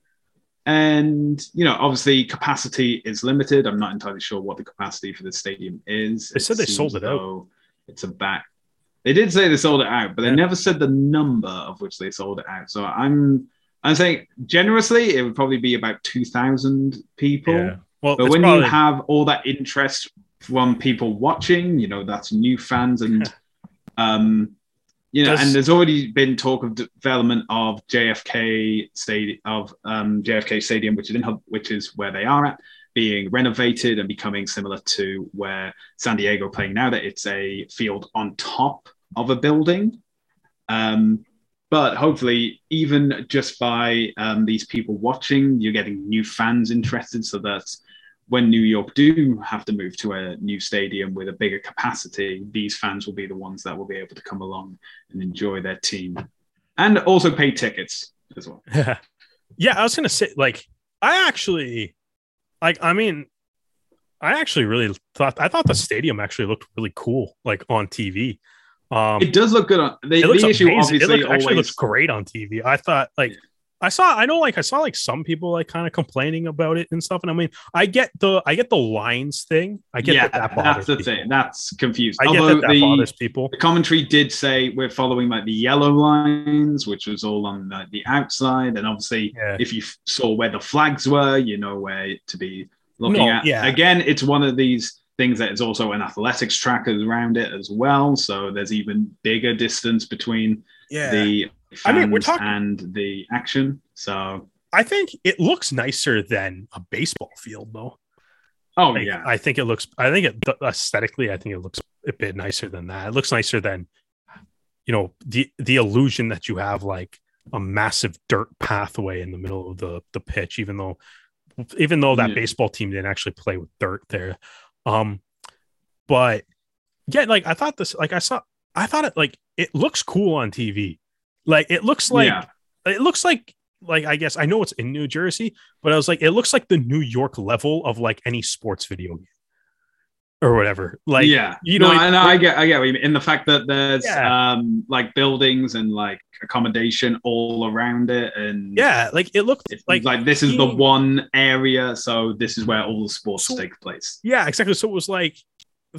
And, you know, obviously capacity is limited. I'm not entirely sure what the capacity for the stadium is.
They said it they sold it out.
It's a back. They did say they sold it out, but they never said the number of which they sold it out. So I'm I'm saying generously, it would probably be about 2,000 people. Yeah. Well, but when probably... you have all that interest from people watching, you know, that's new fans and, um, you know, Does... and there's already been talk of development of JFK stadium of um, JFK Stadium, which is in which is where they are at, being renovated and becoming similar to where San Diego playing now. That it's a field on top of a building. Um, but hopefully, even just by um, these people watching, you're getting new fans interested, so that when New York do have to move to a new stadium with a bigger capacity, these fans will be the ones that will be able to come along and enjoy their team and also pay tickets as well. [LAUGHS]
yeah, I was going to say, like, I actually, like, I mean, I actually really thought, I thought the stadium actually looked really cool, like on TV. Um,
it does look good on the,
it looks
the
issue. Obviously, it looked, always, actually looks great on TV. I thought, like, I saw I know like I saw like some people like kind of complaining about it and stuff. And I mean, I get the I get the lines thing. I get
yeah,
that, that
that's the
people.
thing. That's confused.
I get that that
the,
bothers people.
the commentary did say we're following like the yellow lines, which was all on the, the outside, and obviously
Yeah.
if you f- saw where the flags were, you know where to be looking
No,
at.
yeah.
Again, it's one of these things that is also an athletics track around it as well. So there's even bigger distance between
Yeah.
the
I mean, we're talking-
and the action. So
I think it looks nicer than a baseball field though.
oh
Like,
yeah,
I think it looks. I think it aesthetically. I think it looks a bit nicer than that. It looks nicer than, you know, the the illusion that you have like a massive dirt pathway in the middle of the the pitch. Even though, even though that
Yeah.
baseball team didn't actually play with dirt there, um, but yeah, like I thought this. Like I saw. I thought it like it looks cool on TV. Like it looks like
yeah.
it looks like like I guess I know it's in New Jersey, but I was like, it looks like the New York level of like any sports video game or whatever. Like,
yeah,
you know,
no, I, know, I get, I get what you mean. In the fact that there's
Yeah.
um like buildings and like accommodation all around it, and
yeah, like it looked like,
like, this is the one area, so this is where all the sports
So-
take place.
yeah, exactly. So it was like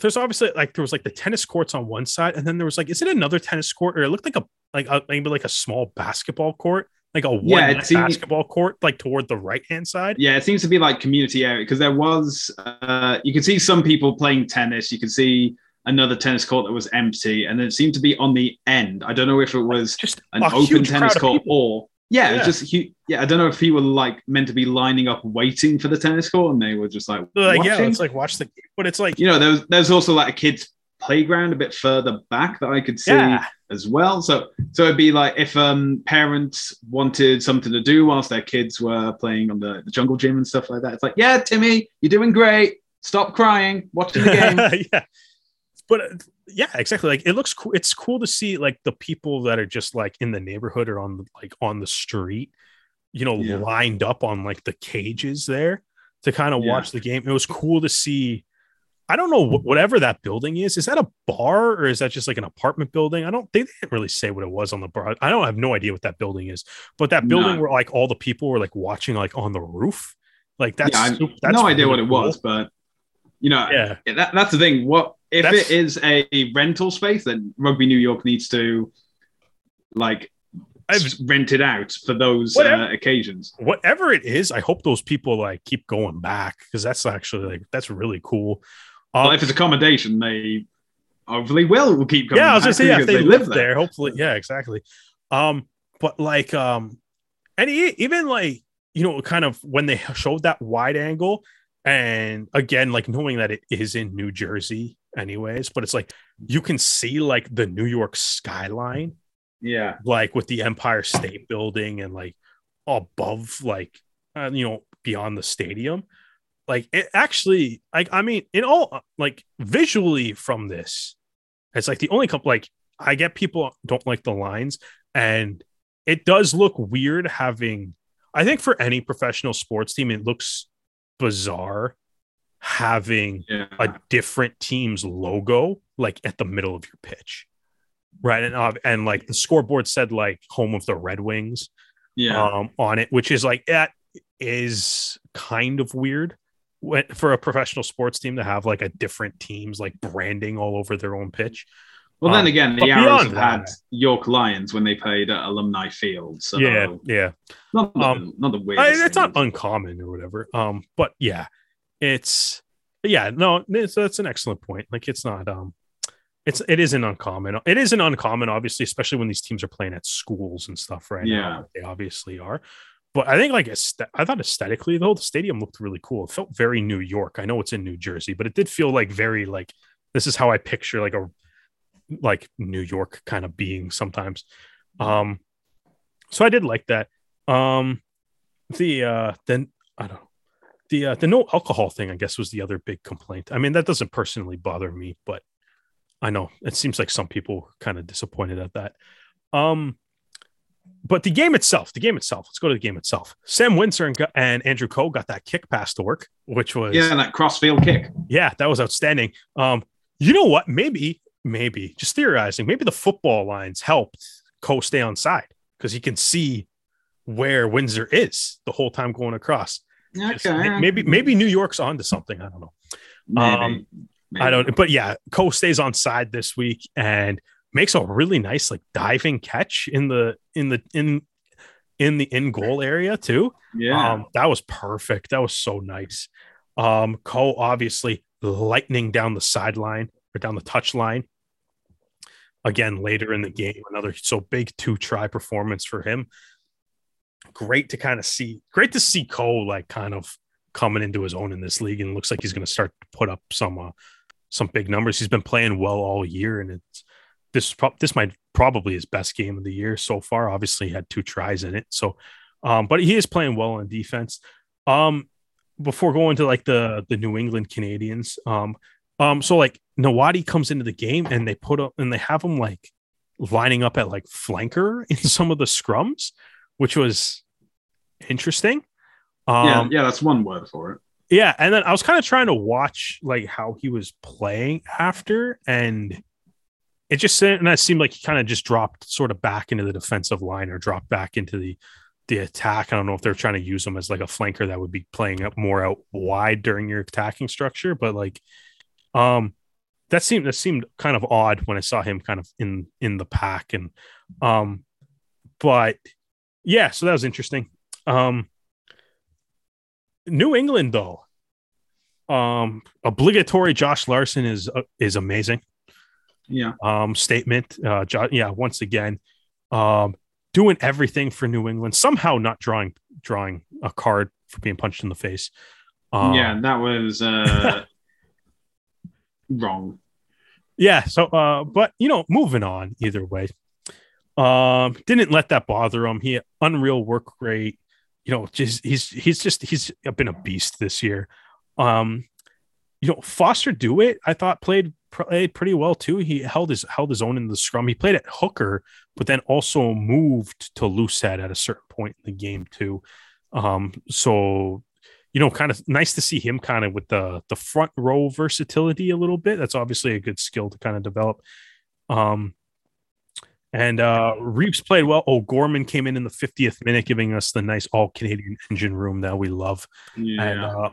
there's obviously like there was like the tennis courts on one side, and then there was like, is it another tennis court or it looked like a like a, maybe like a small basketball court, like a one
Yeah, seemed-
basketball court, like toward the right hand side.
Yeah, it seems to be like community area because there was uh you could see some people playing tennis, you could see another tennis court that was empty, and it seemed to be on the end. I don't know if it was
Just
an open tennis court or yeah,
Yeah.
just hu- yeah. I don't know if he were like meant to be lining up waiting for the tennis court, and they were just like,
like, yeah, it's like watch the, but it's like,
you know, there's there's also like a kids playground a bit further back that I could see
yeah,
as well. So so it'd be like if um parents wanted something to do whilst their kids were playing on the, the jungle gym and stuff like that. It's like, yeah, Timmy, you're doing great. Stop crying, watching the [LAUGHS] game.
yeah but uh, yeah exactly like it looks cool it's cool to see like the people that are just like in the neighborhood or on the like on the street you know
Yeah.
lined up on like the cages there to kind of
Yeah.
watch the game it was cool to see i don't know wh- whatever that building is is that a bar or is that just like an apartment building i don't think they didn't really say what it was on the bar i don't have no idea what that building is but that building
No.
where like all the people were like watching like on the roof like that's,
yeah, I
that's
no idea what
really
it was, but you know,
yeah
that, that's the thing. What if
That's-
it is a rental space? Then Rugby New York needs to like
I've-
rent it out for those
Whatever.
uh, occasions.
whatever it is, I hope those people like keep going back because that's actually like that's really cool.
Well,
Um,
if it's accommodation, they hopefully will keep coming.
yeah, I was gonna say yeah, if
because
they, live there. hopefully, yeah, exactly. Um, but like, um, and even like you know, kind of when they showed that wide angle, and again, like knowing that it is in New Jersey, anyways, but it's like you can see like the New York skyline
Yeah,
like with the Empire State Building and like above, like uh, you know, beyond the stadium. Like it actually, like I mean, in all like visually from this, it's like the only couple. Like I get people don't like the lines, and it does look weird having. I think for any professional sports team, it looks bizarre having
yeah.
a different team's logo like at the middle of your pitch right and uh, and like the scoreboard said like home of the red wings
yeah.
um on it which is like that is kind of weird for a professional sports team to have like a different teams like branding all over their own pitch
well, then
um,
again, the Arrows have had York Lions when they played at Alumni Field. So
yeah yeah
not the,
Um,
not the
I- it's not uncommon or whatever um but yeah it's yeah no that's an excellent point. Like it's not um it's it isn't uncommon. It isn't uncommon obviously especially when these teams are playing at schools and stuff right?
Yeah.
now they obviously are. But i think like i thought aesthetically though the stadium looked really cool. It felt very new york. I know it's in new jersey but it did feel like very like this is how i picture like a like new york kind of being sometimes. Um so i did like that. Um the uh then i don't know the uh the no alcohol thing i guess was the other big complaint i mean that doesn't personally bother me but i know it seems like some people kind of disappointed at that um but the game itself the game itself let's go to the game itself sam windsor and, and andrew Coe got that kick pass to work which was
yeah, that crossfield kick.
yeah, that was outstanding. Um, you know what? Maybe, maybe just theorizing, maybe the football lines helped Coe stay on side because he can see where Windsor is the whole time going across. Just maybe maybe New York's onto something. I don't know.
Maybe.
um,
Maybe.
I don't, but yeah, Coe stays on side this week and makes a really nice like diving catch in the in the in in the in goal area too.
Yeah.
Um, that was perfect. That was so nice. Um, Coe obviously lightning down the sideline or down the touch line. Again, later in the game, another so big two try performance for him. Great to kind of see, great to see Coe like kind of coming into his own in this league, and looks like he's going to start to put up some uh, some big numbers. He's been playing well all year, and it's this pro- this might probably his best game of the year so far. Obviously, he had two tries in it, so um, but he is playing well on defense. Um, before going to like the the New England Canadians, um, um, so like Nawadi comes into the game and they put up and they have him like lining up at like flanker in [LAUGHS] some of the scrums, which was interesting.
yeah,
Um,
yeah, that's one word for it.
yeah, and then I was kind of trying to watch like how he was playing after, and it just and that seemed like he kind of just dropped sort of back into the defensive line or dropped back into the the attack. I don't know if they're trying to use him as like a flanker that would be playing up more out wide during your attacking structure, but like, um, that seemed that seemed kind of odd when I saw him kind of in in the pack, and um, but yeah, so that was interesting. Um, New England though, um, obligatory Josh Larsen is uh, is amazing.
Yeah.
Um, statement. Uh, jo- yeah, once again, um, doing everything for New England. Somehow not drawing drawing a card for being punched in the face. Um,
yeah, that was uh, [LAUGHS] wrong.
yeah. So, uh, but you know, moving on either way. Um, didn't let that bother him. He unreal work rate. You know, just he's he's just he's been a beast this year. Um, you know, Foster DeWitt. I thought played played pretty well too. He held his held his own in the scrum. He played at hooker, but then also moved to loose head at a certain point in the game too. Um, so you know, kind of nice to see him kind of with the the front row versatility a little bit. That's obviously a good skill to kind of develop. Um, and uh, Reeves played well. Oh, Gorman came in in the 50th minute, giving us the nice all Canadian engine room that we love.
Yeah.
And uh,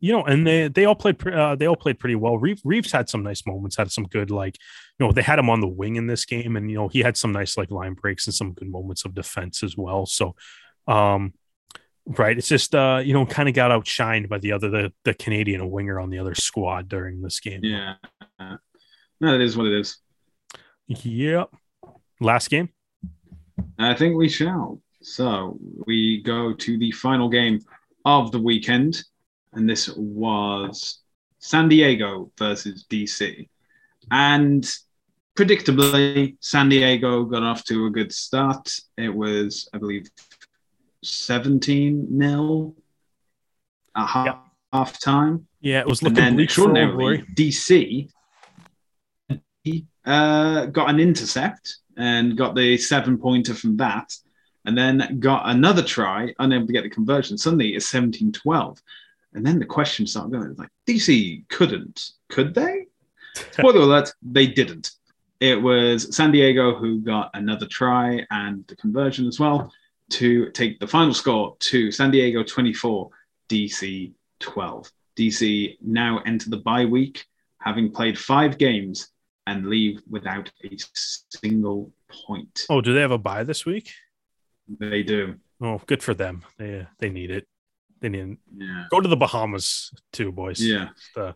you know, and they they all played uh, they all played pretty well. Reeves, Reeves had some nice moments, had some good like you know they had him on the wing in this game, and you know he had some nice like line breaks and some good moments of defense as well. So, um, right, it's just uh you know kind of got outshined by the other the the Canadian winger on the other squad during this game.
yeah. No, it is what it is.
Yep. Last game.
I think we shall. So we go to the final game of the weekend, and this was San Diego versus DC. And predictably, San Diego got off to a good start. It was, I believe, 17 nil at half, half time.
Yeah, it was
And
looking
then
Old
extraordinarily, DC uh, got an intercept and got the seven pointer from that, and then got another try, unable to get the conversion. Suddenly it's 17 12. And then the question started going like, DC couldn't, could they? [LAUGHS] Spoiler alert, they didn't. It was San Diego who got another try and the conversion as well to take the final score to San Diego 24, DC 12. DC now enter the bye week, having played five games and leave without a single point.
Oh, do they have a bye this week?
They do.
Oh, good for them. They they need it. They need
Yeah.
go to the Bahamas too, boys.
Yeah.
Just, uh,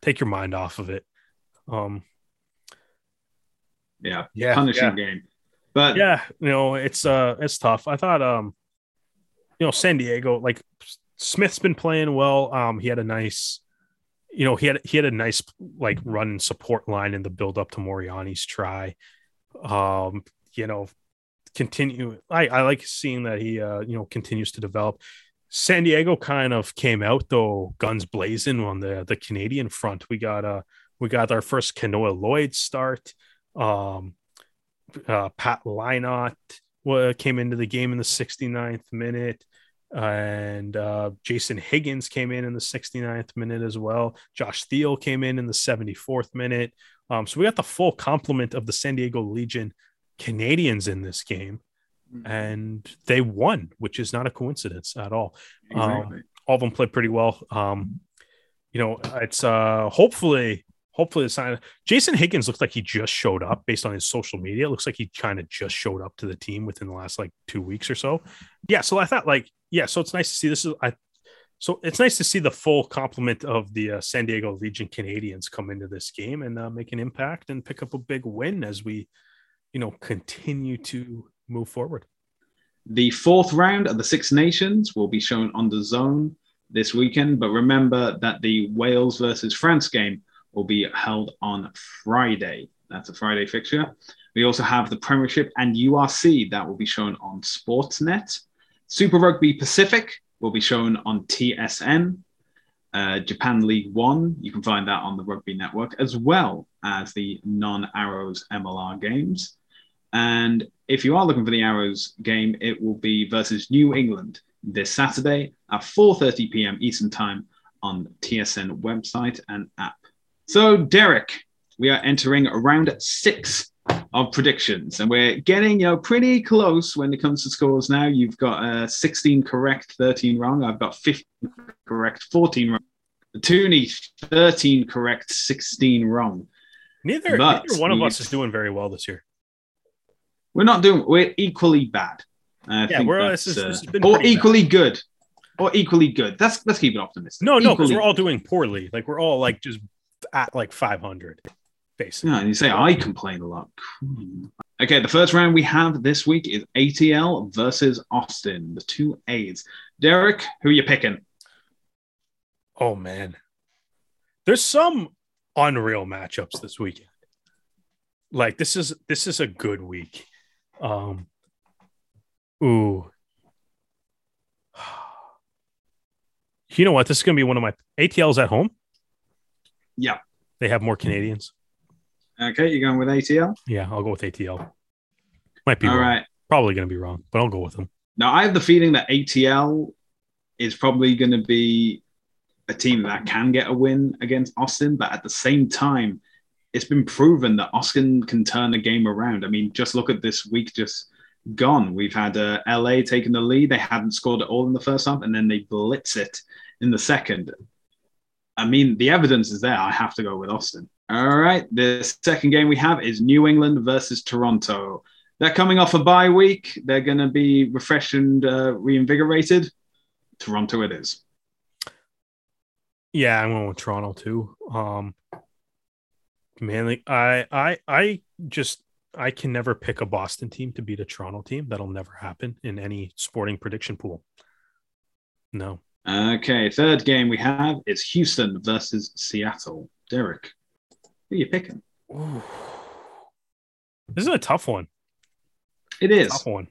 take your mind off of it. Um,
Yeah.
yeah,
Punishing
yeah.
game. But
yeah, you know, it's uh, it's tough. I thought, um, you know, San Diego, like Smith's been playing well. Um, he had a nice, you know, he had he had a nice like run and support line in the build up to Moriani's try. Um, you know, continue. I I like seeing that he uh, you know, continues to develop. San Diego kind of came out though, guns blazing on the the Canadian front. We got uh we got our first Kainoa Lloyd start. Um, uh, Pat Lynott uh, came into the game in the 69th minute. And uh, Jason Higgins came in in the 69th minute as well. Josh Thiel came in in the 74th minute. Um, so we got the full complement of the San Diego Legion Canadians in this game. and they won, which is not a coincidence at all.
Exactly.
Um, all of them played pretty well. Um, you know, it's uh, hopefully, hopefully the sign. Jason Higgins looks like he just showed up based on his social media. It looks like he kind of just showed up to the team within the last like two weeks or so. Yeah, so I thought like, yeah, so it's nice to see this is I. So it's nice to see the full complement of the uh, San Diego Legion Canadians come into this game and uh, make an impact and pick up a big win as we, you know, continue to move forward.
The fourth round of the Six Nations will be shown on the zone this weekend, but remember that the Wales versus France game will be held on Friday. That's a Friday fixture. We also have the Premiership and URC that will be shown on Sportsnet. Super Rugby Pacific will be shown on TSN. Uh, Japan League One, you can find that on the Rugby Network, as well as the non Arrows MLR games. And if you are looking for the Arrows game, it will be versus New England this Saturday at 4:30 p.m. Eastern Time on TSN website and app. So, Derek, we are entering round six of predictions, and we're getting you know pretty close when it comes to scores. Now you've got uh, 16 correct, 13 wrong. I've got 15 correct, 14 wrong. Toonie, 13 correct, 16 wrong.
Neither, neither one of us is doing very well this year.
We're not doing. We're equally bad. I
Yeah,
think
we're- this is-
uh,
this been
or
pretty bad.
equally good, or equally good. That's let's keep it optimistic.
No, no, because we're all doing poorly. Like we're all like just at like 500, basically.
Yeah, and you say I complain a lot. Okay, the first round we have this week is ATL versus Austin, the two A's. Derek, who are you picking?
Oh man, there's some unreal matchups this weekend. Like this is this is a good week. Um, ooh, [SIGHS] you know what? This is gonna be one of my ATLs at home.
Yeah.
They have more Canadians.
Okay, you're going with ATL.
Yeah, I'll go with ATL. Might be
All
wrong.
right.
Probably gonna be wrong, but I'll go with them.
Now I have the feeling that ATL is probably going to be a team that can get a win against Austin, but at the same time, it's been proven that Austin can turn the game around. I mean, just look at this week just gone. We've had uh, LA taking the lead. They hadn't scored at all in the first half, and then they blitz it in the second. I mean, the evidence is there. I have to go with Austin. All right. The second game we have is New England versus Toronto. They're coming off a bye week. They're going to be refreshed and uh, reinvigorated. Toronto it is.
Yeah, I'm going with Toronto too. Um, I, I, I just, I can never pick a Boston team to beat a Toronto team. That'll never happen in any sporting prediction pool. No.
Okay. Third game we have is Houston versus Seattle. Derek, who are you picking?
This is a tough one.
It is.
Tough one.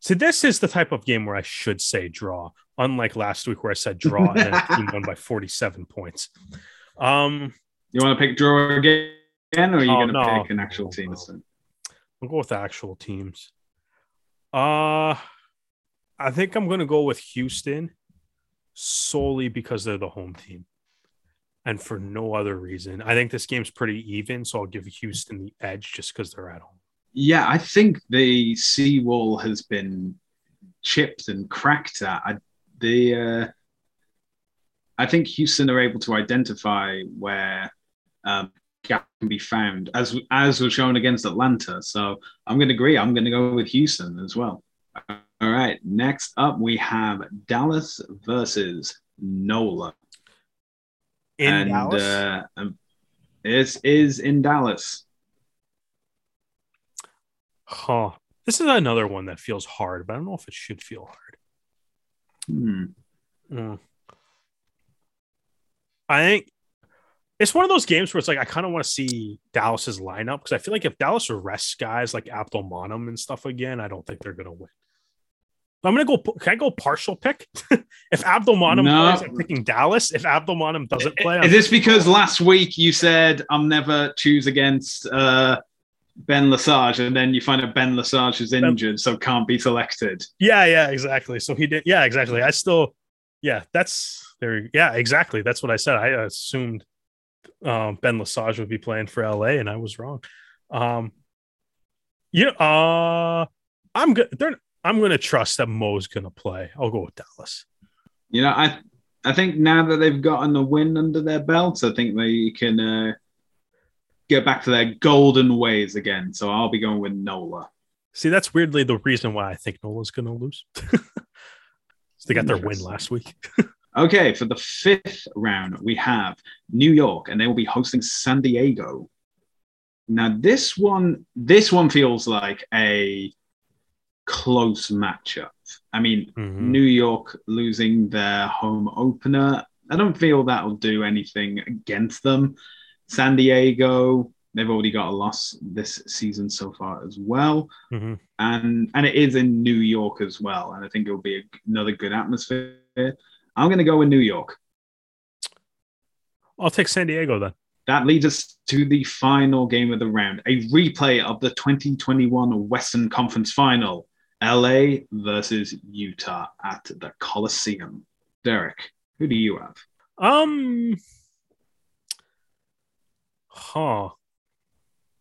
So this is the type of game where I should say draw, unlike last week where I said draw and then team won by [LAUGHS] 47 points. Um,
You want to pick draw again, or are you
Oh,
going to
no.
pick an actual team? time?
I'll go with the actual teams. Uh I think I'm gonna go with Houston solely because they're the home team. And for no other reason. I think this game's pretty even, so I'll give Houston the edge just because they're at home.
Yeah, I think the seawall has been chipped and cracked at. I, the uh, I think Houston are able to identify where um, gap can be found, as as was shown against Atlanta. So I'm going to agree. I'm going to go with Houston as well. All right. Next up, we have Dallas versus NOLA,
In
and
Dallas.
uh, um, it is in Dallas.
huh. This is another one that feels hard, but I don't know if it should feel hard.
Hmm.
Mm. I think it's one of those games where it's like I kind of want to see Dallas's lineup because I feel like if Dallas arrests guys like Abdul Monum and stuff again, I don't think they're gonna win. I'm gonna go. Can I go partial pick? [LAUGHS] if Abdul
No.
plays, I'm picking Dallas. If Abdul doesn't play, I'm
Is this because last week you said I'm never choose against uh, Ben Lesage, and then you find out Ben Lesage is injured, so can't be selected?
Yeah, yeah, exactly. So he did. Yeah, exactly. I still, yeah, that's there. Yeah, exactly. That's what I said. I assumed um, Ben Lesage would be playing for LA, and I was wrong. Um, you know, uh, I'm good. They're I'm gonna trust that Mo's gonna play. I'll go with Dallas.
You know, I I think now that they've gotten a win under their belts, I think they can uh, get back to their golden ways again. So I'll be going with Nola.
See, that's weirdly the reason why I think Nola's gonna lose. [LAUGHS] so they got their win last week. [LAUGHS]
okay, for the fifth round, we have New York, and they will be hosting San Diego. Now, this one, this one feels like a close matchup. I mean,
Mhm.
New York losing their home opener, I don't feel that'll do anything against them. San Diego, they've already got a loss this season so far as well.
Mhm.
And and it is in New York as well. And I think it'll be a, another good atmosphere. I'm going to go with New York.
I'll take San Diego then.
That leads us to the final game of the round, a replay of the 2021 Western Conference Final, LA versus Utah at the Coliseum. Derek, who do you have?
Um, huh?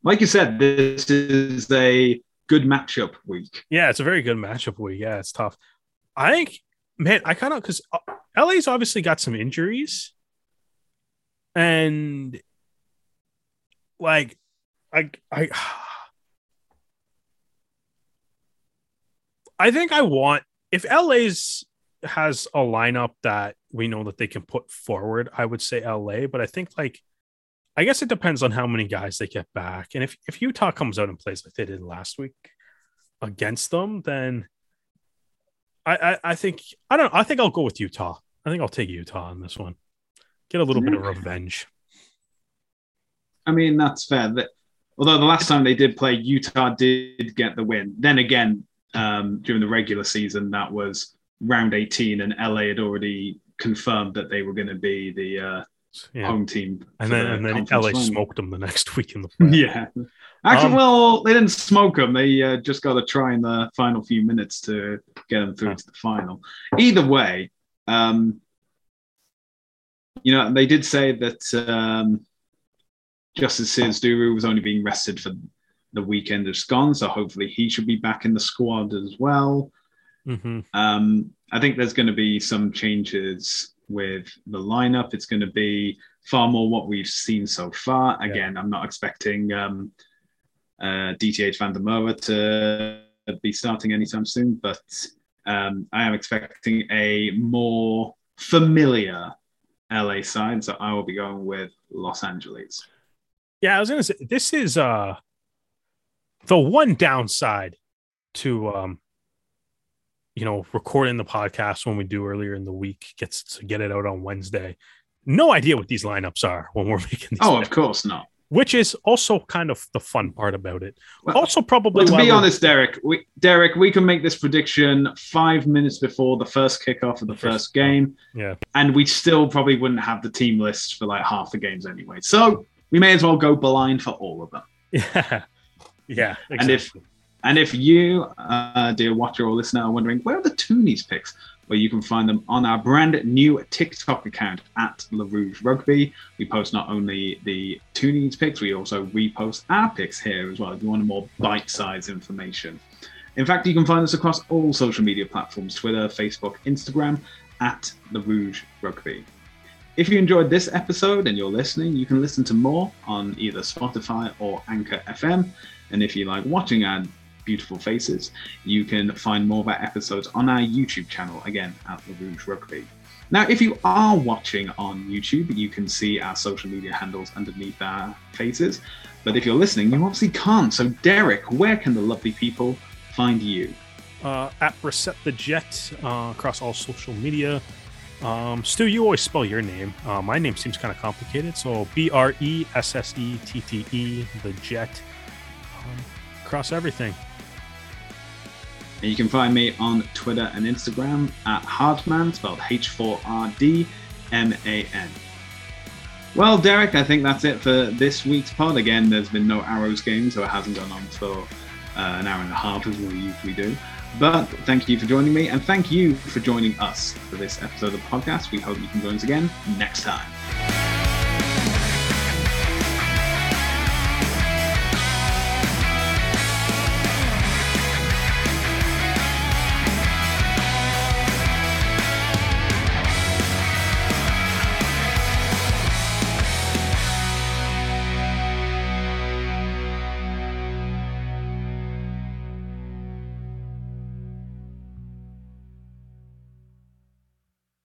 Like you said, this is a good matchup week.
Yeah, it's a very good matchup week. Yeah, it's tough. I think, man, I kind of because LA's obviously got some injuries, and like, I, I, I think I want if LA's has a lineup that we know that they can put forward, I would say LA. But I think like, I guess it depends on how many guys they get back, and if if Utah comes out and plays like they did last week against them, then I, I, I think I don't know. I think I'll go with Utah. I think I'll take Utah on this one. Get a little bit of revenge.
I mean, that's fair. That, although the last time they did play, Utah did get the win. Then again, um, during the regular season, that was round 18, and LA had already confirmed that they were going to be the uh,
Yeah.
home team.
and then
the
and then LA
final.
smoked them the next [LAUGHS] week in the [LAUGHS] playoffs.
Yeah. Actually,
Um,
well, they didn't smoke them. They uh, just got to try in the final few minutes to get them through
Huh.
to the final. Either way, um, you know, they did say that um, Justice Sears Duru was only being rested for the weekend just gone, so hopefully he should be back in the squad as well.
Mhm.
Um, I think there's going to be some changes with the lineup. It's going to be far more what we've seen so far.
Yeah.
Again, I'm not expecting um, uh, DTH Van der Merwe to be starting anytime soon, but um, I am expecting a more familiar LA side. So I will be going with Los Angeles.
Yeah, I was gonna say this is uh the one downside to um you know recording the podcast when we do earlier in the week gets to get it out on Wednesday. No idea what these lineups are when we're [LAUGHS] making these,
Oh,
picks,
of course not.
which is also kind of the fun part about it.
Well,
also, probably
Well, to be honest, Derek, we, Derek, we can make this prediction five minutes before the first kickoff of the
First-
first game,
yeah,
and we still probably wouldn't have the team list for like half the games anyway. So we may as well go blind for all of them. [LAUGHS]
yeah, yeah.
And if-
exactly.
And if you, uh, dear watcher or listener, are wondering where are the Toonies picks, well, you can find them on our brand new TikTok account at LaRouge Rugby. We post not only the Toonies picks, we also repost our picks here as well if you want more bite sized information. In fact, you can find us across all social media platforms Twitter, Facebook, Instagram at LaRouge Rugby. If you enjoyed this episode and you're listening, you can listen to more on either Spotify or Anchor FM. And if you like watching our beautiful faces, you can find more of our episodes on our YouTube channel, again at La Rouge Rugby. Now, if you are watching on YouTube, you can see our social media handles underneath our faces. But if you're listening, you obviously can't. So, Derek, where can the lovely people find you?
uh, at Bressette the Jet uh, across all social media. Um, Stu, you always spell your name. Uh, my name seems kind of complicated, so B R E S S E T T E, the Jet, across everything.
And you can find me on Twitter and Instagram at Hardman, spelled H 4 R D M A N. Well, Derek, I think that's it for this week's pod. Again, there's been no Arrows game, so it hasn't gone on for uh, an hour and a half as we usually do. But thank you for joining me, and thank you for joining us for this episode of the podcast. We hope you can join us again next time.